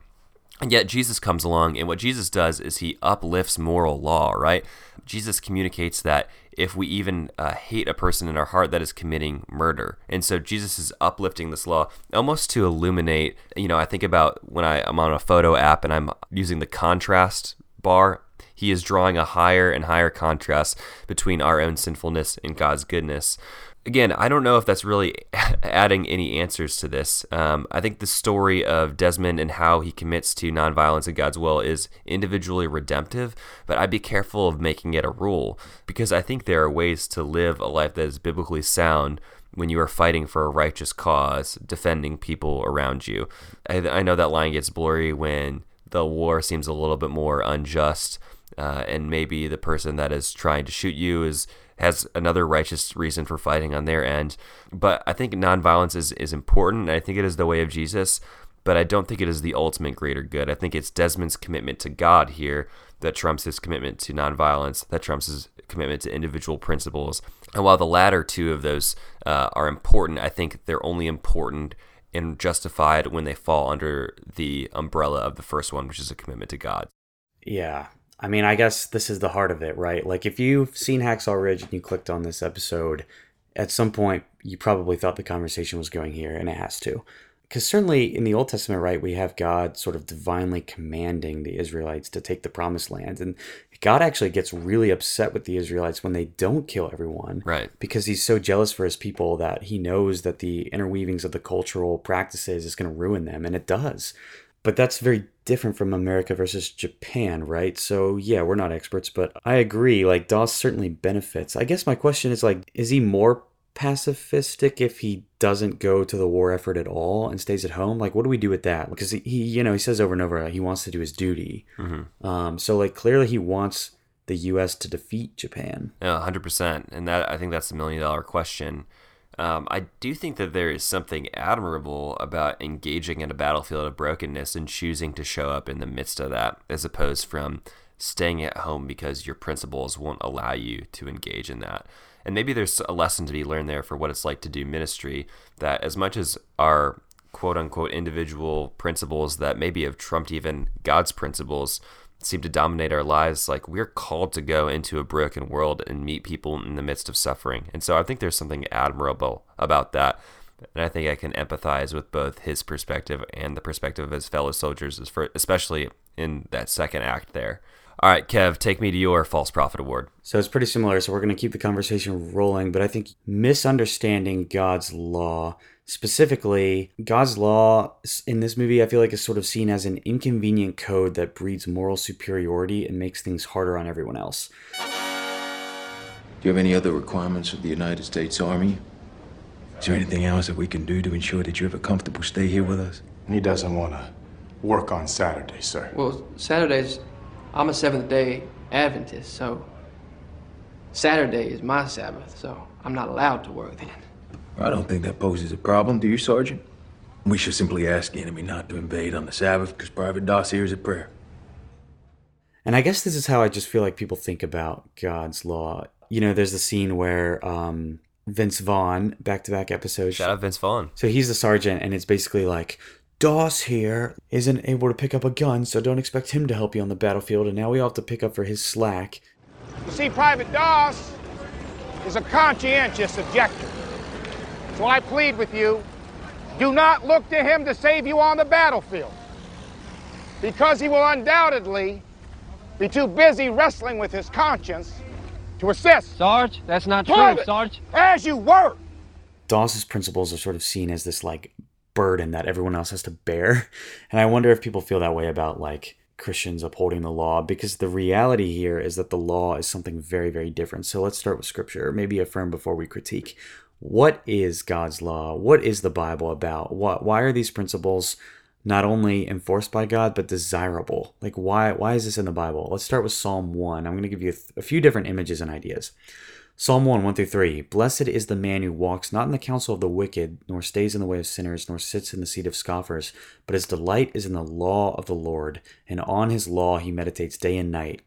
And yet Jesus comes along, and what Jesus does is he uplifts moral law, right? Jesus communicates that if we even uh, hate a person in our heart, that is committing murder. And so Jesus is uplifting this law almost to illuminate. You know, I think about when I, I'm on a photo app and I'm using the contrast bar. He is drawing a higher and higher contrast between our own sinfulness and God's goodness again, I don't know if that's really adding any answers to this. Um, I think the story of Desmond and how he commits to nonviolence and God's will is individually redemptive, but I'd be careful of making it a rule because I think there are ways to live a life that is biblically sound when you are fighting for a righteous cause, defending people around you. I, I know that line gets blurry when the war seems a little bit more unjust. Uh, and maybe the person that is trying to shoot you is has another righteous reason for fighting on their end. But I think nonviolence is, is important, and I think it is the way of Jesus. but I don't think it is the ultimate greater good. I think it's Desmond's commitment to God here that trumps his commitment to nonviolence, that trumps his commitment to individual principles. And while the latter two of those uh, are important, I think they're only important and justified when they fall under the umbrella of the first one, which is a commitment to God. Yeah. I mean, I guess this is the heart of it, right? Like, if you've seen Hacksaw Ridge and you clicked on this episode, at some point you probably thought the conversation was going here, and it has to. Because certainly in the Old Testament, right, we have God sort of divinely commanding the Israelites to take the promised land. And God actually gets really upset with the Israelites when they don't kill everyone. Right. Because he's so jealous for his people that he knows that the interweavings of the cultural practices is going to ruin them. And it does. But that's very different from America versus Japan, right? So, yeah, we're not experts, but I agree. Like, Doss certainly benefits. I guess my question is, like, is he more pacifistic if he doesn't go to the war effort at all and stays at home like what do we do with that because he, he you know he says over and over he wants to do his duty mm-hmm. um, so like clearly he wants the us to defeat japan yeah 100% and that i think that's the million dollar question um, I do think that there is something admirable about engaging in a battlefield of brokenness and choosing to show up in the midst of that, as opposed from staying at home because your principles won't allow you to engage in that. And maybe there's a lesson to be learned there for what it's like to do ministry. That as much as our quote unquote individual principles that maybe have trumped even God's principles seem to dominate our lives, like we're called to go into a broken world and meet people in the midst of suffering. And so I think there's something admirable about that. And I think I can empathize with both his perspective and the perspective of his fellow soldiers, especially in that second act there. All right, Kev, take me to your false prophet award. So it's pretty similar. So we're going to keep the conversation rolling, but I think misunderstanding God's law, specifically, God's law in this movie, I feel like is sort of seen as an inconvenient code that breeds moral superiority and makes things harder on everyone else. Do you have any other requirements of the United States Army? Is there anything else that we can do to ensure that you have a comfortable stay here with us? He doesn't want to work on Saturday, sir. Well, Saturdays I'm a Seventh day Adventist, so Saturday is my Sabbath, so I'm not allowed to work then. I don't think that poses a problem, do you, Sergeant? We should simply ask the enemy not to invade on the Sabbath because Private Doss hears a prayer. And I guess this is how I just feel like people think about God's law. You know, there's the scene where um, Vince Vaughn, back to back episodes. Shout out Vince Vaughn. So he's the sergeant, and it's basically like, Doss here isn't able to pick up a gun, so don't expect him to help you on the battlefield, and now we all have to pick up for his slack. You see, Private Doss is a conscientious objector. So I plead with you do not look to him to save you on the battlefield, because he will undoubtedly be too busy wrestling with his conscience to assist. Sarge, that's not Private, true, Sarge. As you were. Doss's principles are sort of seen as this like burden that everyone else has to bear. And I wonder if people feel that way about like Christians upholding the law because the reality here is that the law is something very, very different. So let's start with scripture, maybe affirm before we critique. What is God's law? What is the Bible about? What why are these principles not only enforced by God but desirable? Like why why is this in the Bible? Let's start with Psalm 1. I'm going to give you a, few different images and ideas. Psalm 1, 1 through 3. Blessed is the man who walks not in the counsel of the wicked, nor stays in the way of sinners, nor sits in the seat of scoffers, but his delight is in the law of the Lord, and on his law he meditates day and night.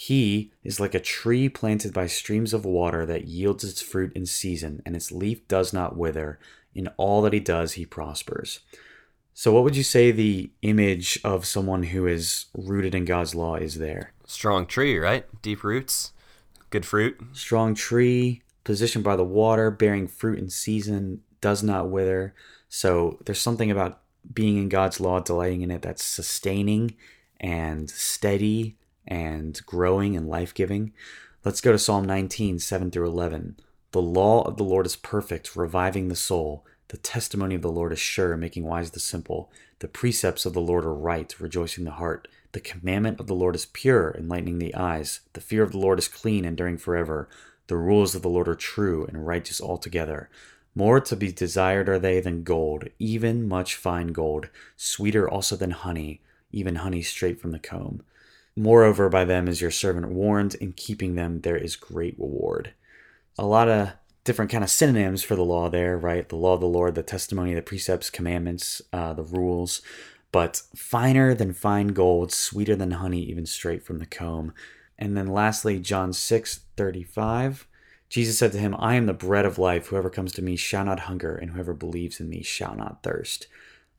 He is like a tree planted by streams of water that yields its fruit in season, and its leaf does not wither. In all that he does, he prospers. So, what would you say the image of someone who is rooted in God's law is there? Strong tree, right? Deep roots. Good fruit. Strong tree, positioned by the water, bearing fruit in season, does not wither. So there's something about being in God's law, delighting in it, that's sustaining and steady and growing and life giving. Let's go to Psalm 19, 7 through 11. The law of the Lord is perfect, reviving the soul. The testimony of the Lord is sure, making wise the simple. The precepts of the Lord are right, rejoicing the heart. The commandment of the Lord is pure, enlightening the eyes. The fear of the Lord is clean, enduring forever. The rules of the Lord are true and righteous altogether. More to be desired are they than gold, even much fine gold, sweeter also than honey, even honey straight from the comb. Moreover, by them is your servant warned, in keeping them there is great reward. A lot of different kind of synonyms for the law there, right? The law of the Lord, the testimony, the precepts, commandments, uh, the rules. But finer than fine gold, sweeter than honey, even straight from the comb. And then lastly, John 6 35. Jesus said to him, I am the bread of life. Whoever comes to me shall not hunger, and whoever believes in me shall not thirst.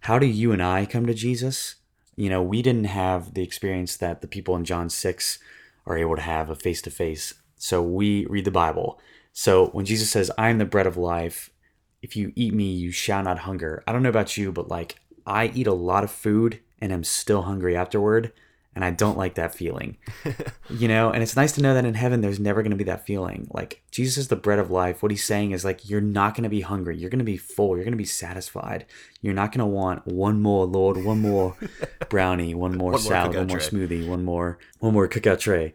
How do you and I come to Jesus? You know, we didn't have the experience that the people in John 6 are able to have a face to face. So we read the Bible. So when Jesus says, I am the bread of life, if you eat me, you shall not hunger. I don't know about you, but like I eat a lot of food and am still hungry afterward and I don't like that feeling. you know, and it's nice to know that in heaven there's never going to be that feeling. Like Jesus is the bread of life. What he's saying is like you're not going to be hungry. You're going to be full. You're going to be satisfied. You're not going to want one more Lord, one more brownie, one more One more salad, one more tray. smoothie, one more one more cookout tray.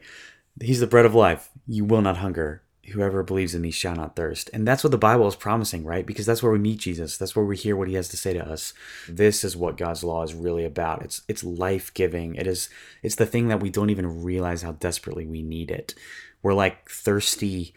He's the bread of life. You will not hunger. Whoever believes in me shall not thirst. And that's what the Bible is promising, right? Because that's where we meet Jesus. That's where we hear what he has to say to us. This is what God's law is really about. It's it's life-giving. It is it's the thing that we don't even realize how desperately we need it. We're like thirsty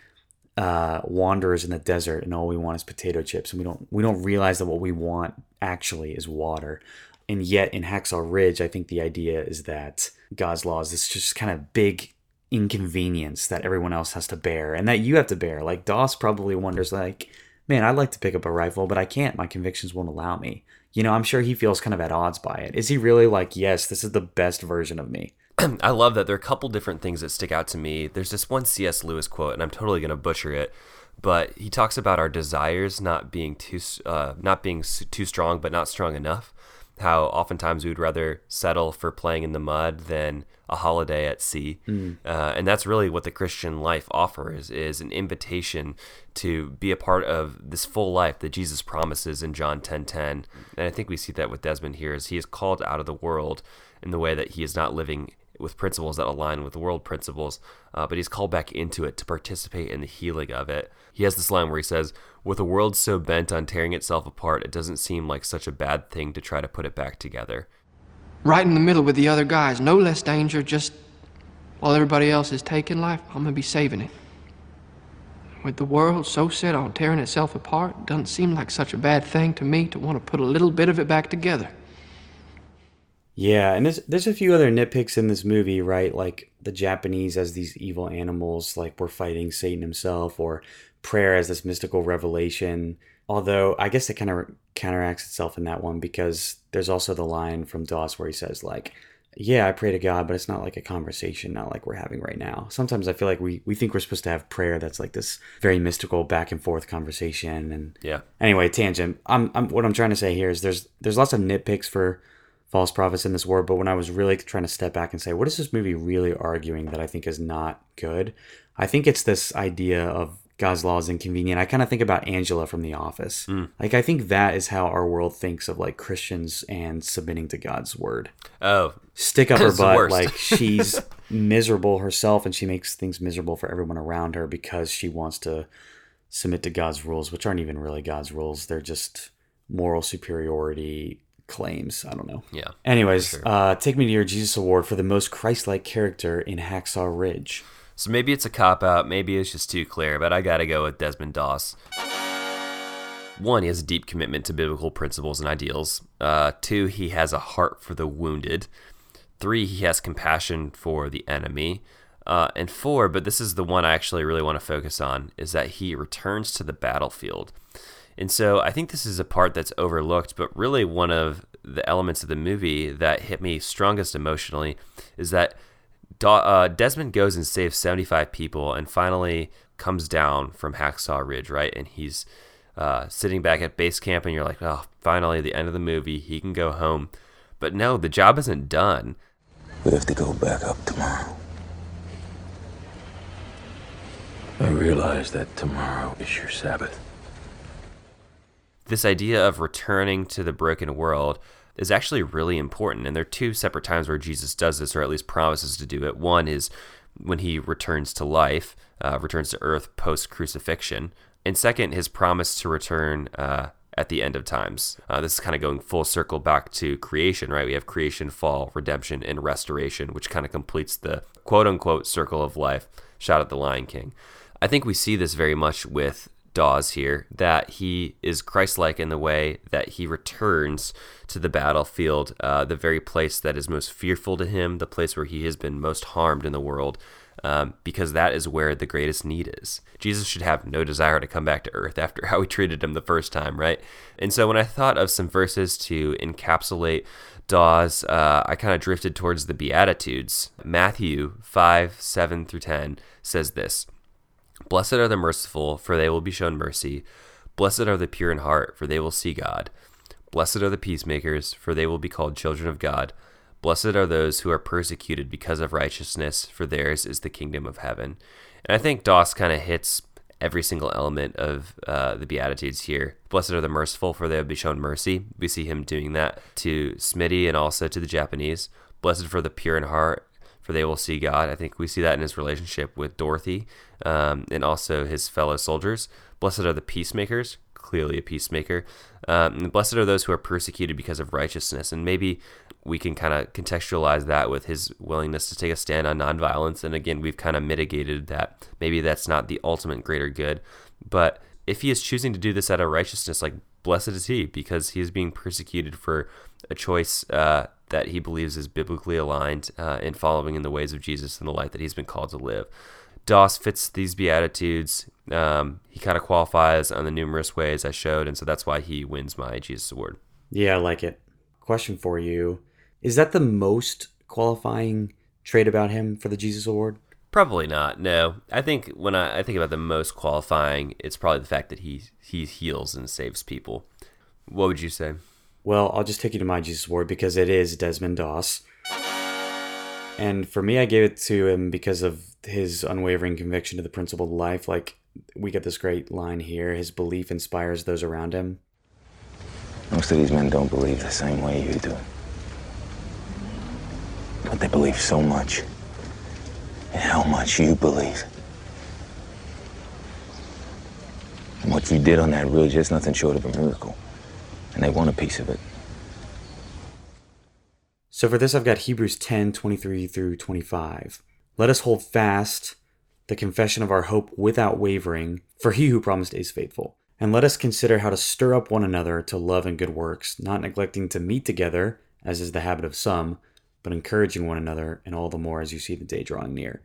uh, wanderers in the desert and all we want is potato chips and we don't we don't realize that what we want actually is water. And yet in Hacksaw Ridge, I think the idea is that God's law is this just kind of big inconvenience that everyone else has to bear and that you have to bear. Like Doss probably wonders like, man, I'd like to pick up a rifle, but I can't. My convictions won't allow me. You know, I'm sure he feels kind of at odds by it. Is he really like, yes, this is the best version of me? I love that there are a couple different things that stick out to me. There's this one C.S. Lewis quote, and I'm totally going to butcher it, but he talks about our desires not being too uh, not being too strong, but not strong enough. How oftentimes we would rather settle for playing in the mud than a holiday at sea, Mm. uh, and that's really what the Christian life offers: is an invitation to be a part of this full life that Jesus promises in John 10:10. And I think we see that with Desmond here, as he is called out of the world in the way that he is not living with principles that align with the world principles, uh, but he's called back into it to participate in the healing of it. He has this line where he says, With a world so bent on tearing itself apart, it doesn't seem like such a bad thing to try to put it back together. Right in the middle with the other guys. No less danger, just while everybody else is taking life, I'm gonna be saving it. With the world so set on tearing itself apart, it doesn't seem like such a bad thing to me to want to put a little bit of it back together. Yeah, and there's there's a few other nitpicks in this movie, right? Like the Japanese as these evil animals, like we're fighting Satan himself, or prayer as this mystical revelation. Although I guess it kind of counteracts itself in that one because there's also the line from Doss where he says like, "Yeah, I pray to God, but it's not like a conversation, not like we're having right now." Sometimes I feel like we we think we're supposed to have prayer that's like this very mystical back and forth conversation. And Yeah. anyway, tangent. I'm, I'm what I'm trying to say here is there's there's lots of nitpicks for false prophets in this word, but when I was really trying to step back and say, what is this movie really arguing that I think is not good? I think it's this idea of God's law is inconvenient. I kind of think about Angela from The Office. Like, I think that is how our world thinks of like Christians and submitting to God's word. Oh, Stick up her butt, like she's miserable herself and she makes things miserable for everyone around her because she wants to submit to God's rules, which aren't even really God's rules. They're just moral superiority claims. I don't know. Yeah, Anyways, sure. uh, take me to your Jesus Award for the most Christ-like character in Hacksaw Ridge. So maybe it's a cop out, maybe it's just too clear, but I gotta go with Desmond Doss. One, he has a deep commitment to biblical principles and ideals. Uh, two, he has a heart for the wounded. Three, he has compassion for the enemy. Uh, and four, but this is the one I actually really want to focus on, is that he returns to the battlefield. And so I think this is a part that's overlooked, but really one of the elements of the movie that hit me strongest emotionally is that Do- uh, Desmond goes and saves 75 people and finally comes down from Hacksaw Ridge, right? And he's uh, sitting back at base camp, and you're like, oh, finally, the end of the movie, he can go home. But no, the job isn't done. We have to go back up tomorrow. I realize that tomorrow is your Sabbath. This idea of returning to the broken world is actually really important. And there are two separate times where Jesus does this, or at least promises to do it. One is when he returns to life, uh, returns to earth post crucifixion. And second, his promise to return uh, at the end of times. Uh, this is kind of going full circle back to creation, right? We have creation, fall, redemption, and restoration, which kind of completes the quote unquote circle of life. Shout out the Lion King. I think we see this very much with Doss here that he is Christ like in the way that he returns to the battlefield, uh, the very place that is most fearful to him, the place where he has been most harmed in the world, um, because that is where the greatest need is. Jesus should have no desire to come back to earth after how we treated him the first time, right? And so when I thought of some verses to encapsulate Doss, uh, I kind of drifted towards the Beatitudes. Matthew 5 7 through 10 says this Blessed are the merciful, for they will be shown mercy. Blessed are the pure in heart, for they will see God. Blessed are the peacemakers, for they will be called children of God. Blessed are those who are persecuted because of righteousness, for theirs is the kingdom of heaven. And I think Doss kind of hits every single element of uh, the Beatitudes here. Blessed are the merciful, for they will be shown mercy. We see him doing that to Smitty and also to the Japanese. Blessed for the pure in heart, for they will see God. I think we see that in his relationship with Dorothy um, and also his fellow soldiers. Blessed are the peacemakers, clearly a peacemaker. Um, blessed are those who are persecuted because of righteousness. And maybe we can kind of contextualize that with his willingness to take a stand on nonviolence. And again, we've kind of mitigated that maybe that's not the ultimate greater good. But if he is choosing to do this out of righteousness, like blessed is he because he is being persecuted for a choice uh, that he believes is biblically aligned uh, in following in the ways of Jesus and the life that he's been called to live. Doss fits these beatitudes. Um, he kind of qualifies on the numerous ways I showed, and so that's why he wins my Jesus Award. Yeah, I like it. Question for you: Is that the most qualifying trait about him for the Jesus Award? Probably not. No, I think when I, I think about the most qualifying, it's probably the fact that he he heals and saves people. What would you say? Well, I'll just take you to my Jesus Award because it is Desmond Doss. And for me, I gave it to him because of his unwavering conviction to the principle of life. Like, we get this great line here his belief inspires those around him. Most of these men don't believe the same way you do. But they believe so much in how much you believe. And what you did on that ridge is nothing short of a miracle. And they want a piece of it. So for this, I've got Hebrews 10 23 through 25. Let us hold fast the confession of our hope without wavering, for he who promised is faithful. And let us consider how to stir up one another to love and good works, not neglecting to meet together, as is the habit of some, but encouraging one another, and all the more as you see the day drawing near.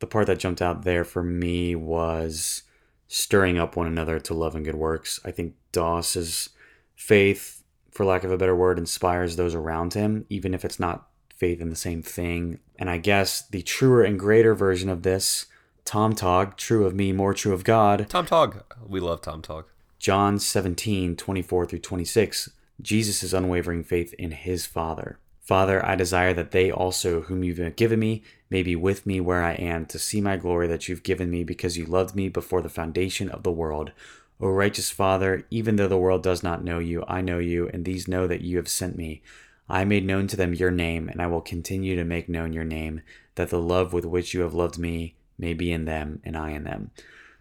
The part that jumped out there for me was stirring up one another to love and good works. I think Doss's faith, for lack of a better word, inspires those around him, even if it's not faith in the same thing. And I guess the truer and greater version of this, Tom Tog, true of me, more true of God. Tom Tog. We love Tom Tog. John 17, 24 through 26, Jesus' unwavering faith in his Father. Father, I desire that they also, whom you've given me, may be with me where I am, to see my glory that you've given me because you loved me before the foundation of the world. O righteous Father, even though the world does not know you, I know you, and these know that you have sent me. I made known to them your name, and I will continue to make known your name, that the love with which you have loved me may be in them, and I in them.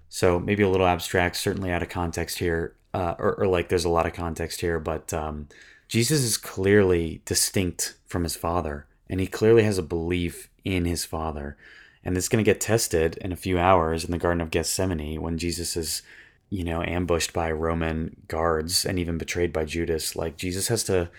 So maybe a little abstract, certainly out of context here, uh, or, or, like there's a lot of context here, but um, Jesus is clearly distinct from his Father, and he clearly has a belief in his Father. And it's going to get tested in a few hours in the Garden of Gethsemane when Jesus is, you know, ambushed by Roman guards and even betrayed by Judas. Like Jesus has to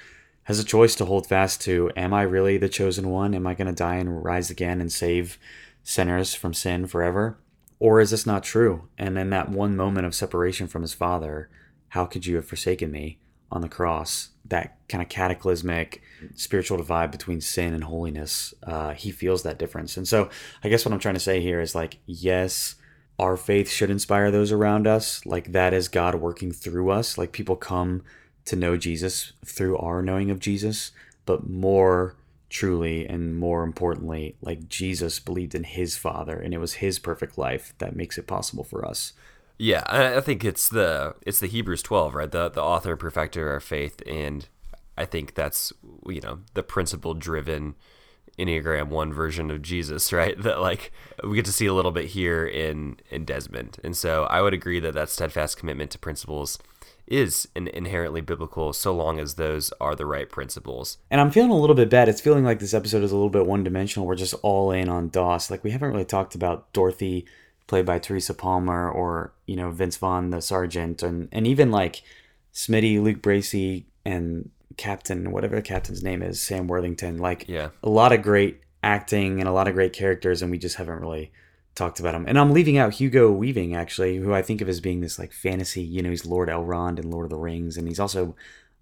has a choice to hold fast to am I really the chosen one? Am I going to die and rise again and save sinners from sin forever? Or is this not true? And in that one moment of separation from his father, how could you have forsaken me on the cross? That kind of cataclysmic spiritual divide between sin and holiness, uh, he feels that difference. And so I guess what I'm trying to say here is like, yes, our faith should inspire those around us. Like that is God working through us. Like people come to know Jesus through our knowing of Jesus, but more truly and more importantly, like Jesus believed in his Father, and it was his perfect life that makes it possible for us. Yeah, I think it's the it's the Hebrews twelve, right? The the author and perfecter of our faith, and I think that's you know the principle driven Enneagram one version of Jesus, right? That like we get to see a little bit here in in Desmond, and so I would agree that that steadfast commitment to principles is an inherently biblical so long as those are the right principles. And I'm feeling a little bit bad. It's feeling like this episode is a little bit one dimensional. We're just all in on Doss. Like we haven't really talked about Dorothy, played by Teresa Palmer, or you know Vince Vaughn, the sergeant, and and even like Smitty, Luke Bracey, and Captain, whatever the captain's name is, Sam Worthington. Like, Yeah. a lot of great acting and a lot of great characters, and we just haven't really talked about them. And I'm leaving out Hugo Weaving, actually, who I think of as being this like fantasy. You know, he's Lord Elrond in Lord of the Rings, and he's also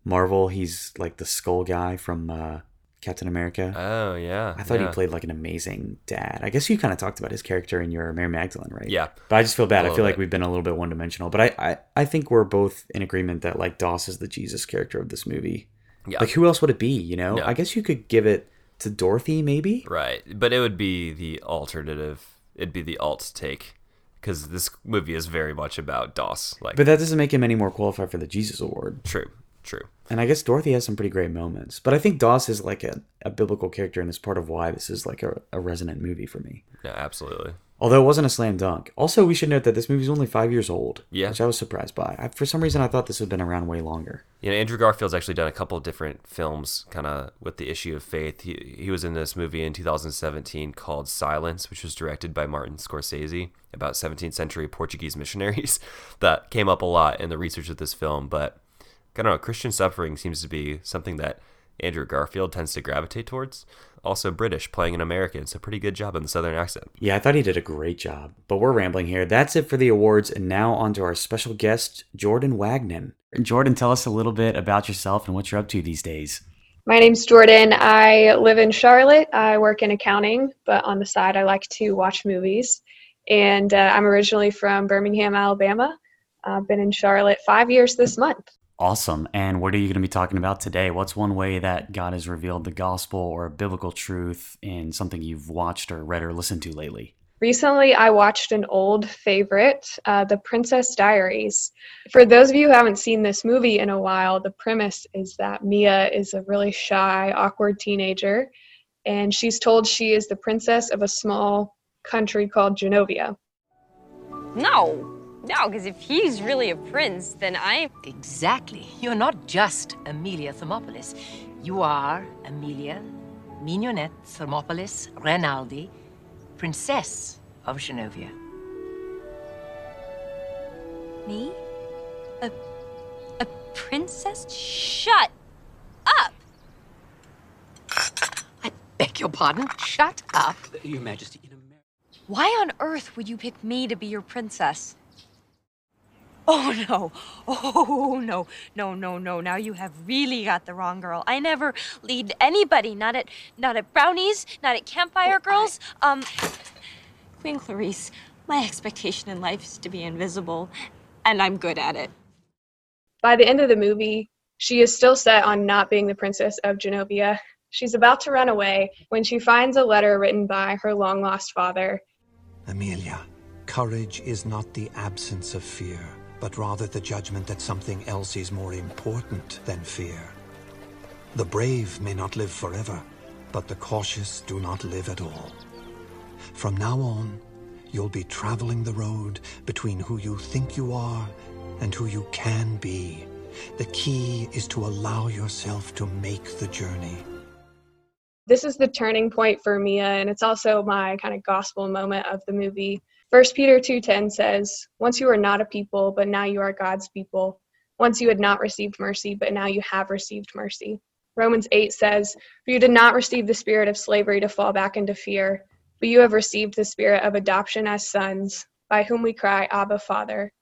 Marvel. He's like the Skull guy from uh, Captain America. Oh yeah. I thought yeah. he played like an amazing dad. I guess you kind of talked about his character in your Mary Magdalene, right? Yeah. But I just feel bad. I feel little like we've been a little bit one dimensional. But I, I, I think we're both in agreement that like Doss is the Jesus character of this movie. Yeah. Like who else would it be? You know? Yeah. I guess you could give it to Dorothy, maybe. Right, but it would be the alternative. It'd be the alt take because this movie is very much about Doss. Like, But that doesn't make him any more qualified for the Jesus Award. true, true. And I guess Dorothy has some pretty great moments. But I think Doss is like a, a biblical character, and it's part of why this is like a, a resonant movie for me. Yeah, absolutely. Although it wasn't a slam dunk. Also, we should note that this movie's only five years old. Yeah. Which I was surprised by. I, for some reason, I thought this had been around way longer. You know, Andrew Garfield's actually done a couple of different films, kind of with the issue of faith. He he was in this movie in 2017 called Silence, which was directed by Martin Scorsese about 17th century Portuguese missionaries. that came up a lot in the research of this film, but I don't know. Christian suffering seems to be something that Andrew Garfield tends to gravitate towards. Also British, playing an American, so pretty good job in the southern accent. Yeah, I thought he did a great job. But we're rambling here. That's it for the awards. And now on to our special guest, Jordan Wagner. Jordan, tell us a little bit about yourself and what you're up to these days. My name's Jordan. I live in Charlotte. I work in accounting, but on the side, I like to watch movies. And uh, I'm originally from Birmingham, Alabama. I've been in Charlotte five years this month. Awesome. And what are you going to be talking about today? What's one way that God has revealed the gospel or a biblical truth in something you've watched or read or listened to lately? Recently, I watched an old favorite, uh, The Princess Diaries. For those of you who haven't seen this movie in a while, the premise is that Mia is a really shy, awkward teenager, and she's told she is the princess of a small country called Genovia. No, no, because if he's really a prince, then I. Exactly. You're not just Amelia Thermopolis. You are Amelia Mignonette Thermopolis Rinaldi, Princess of Genovia. Me? A. a princess? Shut up! I beg your pardon? Shut up. Your Majesty, Why on earth would you pick me to be your princess? Oh no. Oh no. No, no, no. Now you have really got the wrong girl. I never lead anybody, not at not at brownies, not at campfire girls. Um Queen Clarice, my expectation in life is to be invisible, and I'm good at it. By the end of the movie, she is still set on not being the princess of Genovia. She's about to run away when she finds a letter written by her long lost father. Amelia, courage is not the absence of fear, but rather the judgment that something else is more important than fear. The brave may not live forever, but the cautious do not live at all. From now on, you'll be traveling the road between who you think you are and who you can be. The key is to allow yourself to make the journey. This is the turning point for Mia, and it's also my kind of gospel moment of the movie. First Peter 2:10 says, "Once you were not a people, but now you are God's people. Once you had not received mercy, but now you have received mercy." Romans 8 says, "For you did not receive the spirit of slavery to fall back into fear, but you have received the spirit of adoption as sons, by whom we cry, Abba, Father."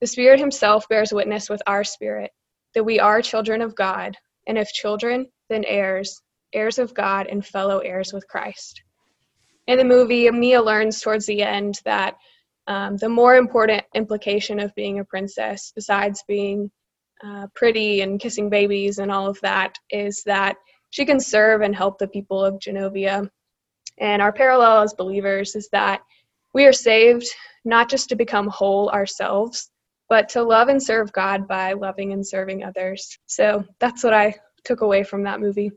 The Spirit himself bears witness with our spirit that we are children of God, and if children, then heirs, heirs of God and fellow heirs with Christ. In the movie, Mia learns towards the end that um, the more important implication of being a princess, besides being uh, pretty and kissing babies and all of that, is that she can serve and help the people of Genovia. And our parallel as believers is that we are saved not just to become whole ourselves, but to love and serve God by loving and serving others. So that's what I took away from that movie.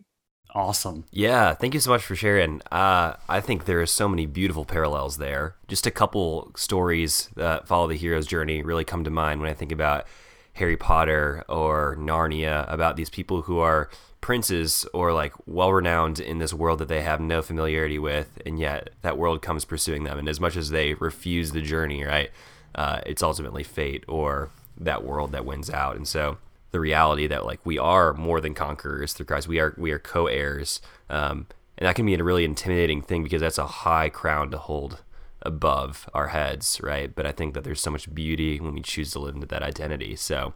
Awesome. Yeah, thank you so much for sharing. Uh, I think there are so many beautiful parallels there. Just a couple stories that follow the hero's journey really come to mind when I think about Harry Potter or Narnia about these people who are princes or like well renowned in this world that they have no familiarity with, and yet that world comes pursuing them. And as much as they refuse the journey, right, uh, it's ultimately fate or that world that wins out. And so the reality that like we are more than conquerors through Christ, we are we are co-heirs, um, and that can be a really intimidating thing because that's a high crown to hold above our heads, right? But I think that there's so much beauty when we choose to live into that identity. So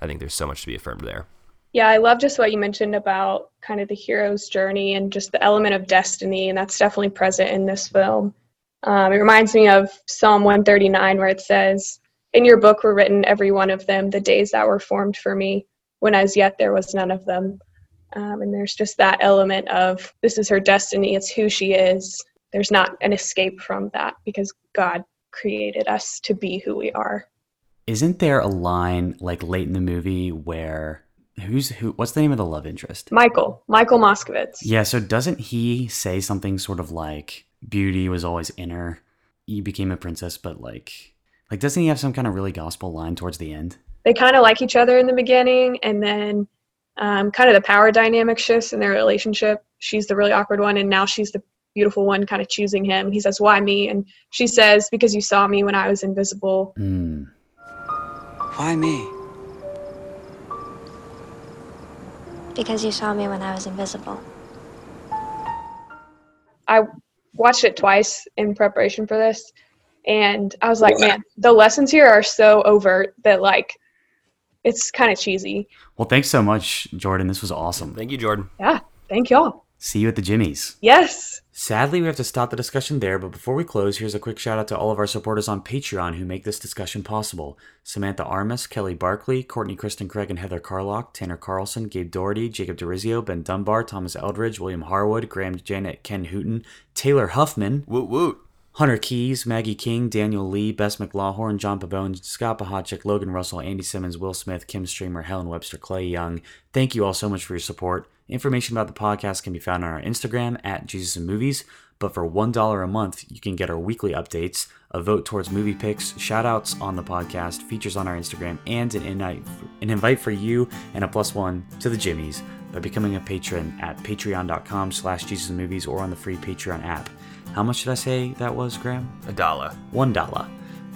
I think there's so much to be affirmed there. Yeah, I love just what you mentioned about kind of the hero's journey and just the element of destiny, and that's definitely present in this film. Um, it reminds me of Psalm 139, where it says, In your book were written, every one of them, the days that were formed for me, when as yet there was none of them. Um, and there's just that element of this is her destiny, it's who she is. There's not an escape from that because God created us to be who we are. Isn't there a line like late in the movie where who's who what's the name of the love interest? Michael, Michael Moskowitz. Yeah, so doesn't he say something sort of like beauty was always in her. You became a princess, but like like doesn't he have some kind of really gospel line towards the end? They kind of like each other in the beginning and then um, kind of the power dynamic shifts in their relationship. She's the really awkward one, and now she's the beautiful one, kind of choosing him. He says, "Why me?" And she says, "Because you saw me when I was invisible." Mm. Why me? Because you saw me when I was invisible. I watched it twice in preparation for this, and I was like, "Man, the lessons here are so overt that like." It's kind of cheesy. Well, thanks so much, Jordan. This was awesome. Thank you, Jordan. Yeah, thank y'all. See you at the Jimmy's. Yes. Sadly, we have to stop the discussion there, but before we close, here's a quick shout out to all of our supporters on Patreon who make this discussion possible Samantha Armas, Kelly Barkley, Courtney Kristen Craig and Heather Carlock, Tanner Carlson, Gabe Doherty, Jacob DeRizio, Ben Dunbar, Thomas Eldridge, William Harwood, Graham Janet, Ken Hooten, Taylor Huffman, woot woot, Hunter Keys, Maggie King, Daniel Lee, Bess McLaughlin, John Pabone, Scott Pahachik, Logan Russell, Andy Simmons, Will Smith, Kim Streamer, Helen Webster, Clay Young. Thank you all so much for your support. Information about the podcast can be found on our Instagram at Jesus and Movies. But for $1 a month, you can get our weekly updates, a vote towards movie picks, shout outs on the podcast, features on our Instagram, and an invite, an invite for you and a plus one to the Jimmys by becoming a patron at patreon.com slash Jesus and Movies or on the free Patreon app. How much did I say that was, Graham? A dollar. One dollar.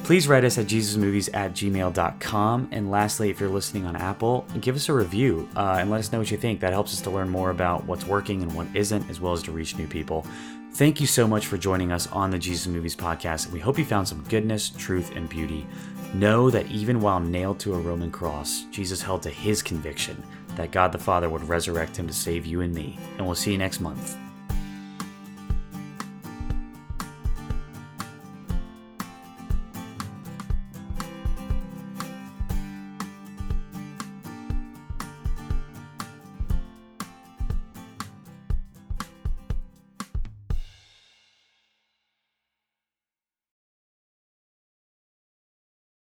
Please write us at jesusmovies at gmail.com. And lastly, if you're listening on Apple, give us a review uh, and let us know what you think. That helps us to learn more about what's working and what isn't, as well as to reach new people. Thank you so much for joining us on the Jesus Movies podcast, we hope you found some goodness, truth, and beauty. Know that even while nailed to a Roman cross, Jesus held to his conviction that God the Father would resurrect him to save you and me. And we'll see you next month.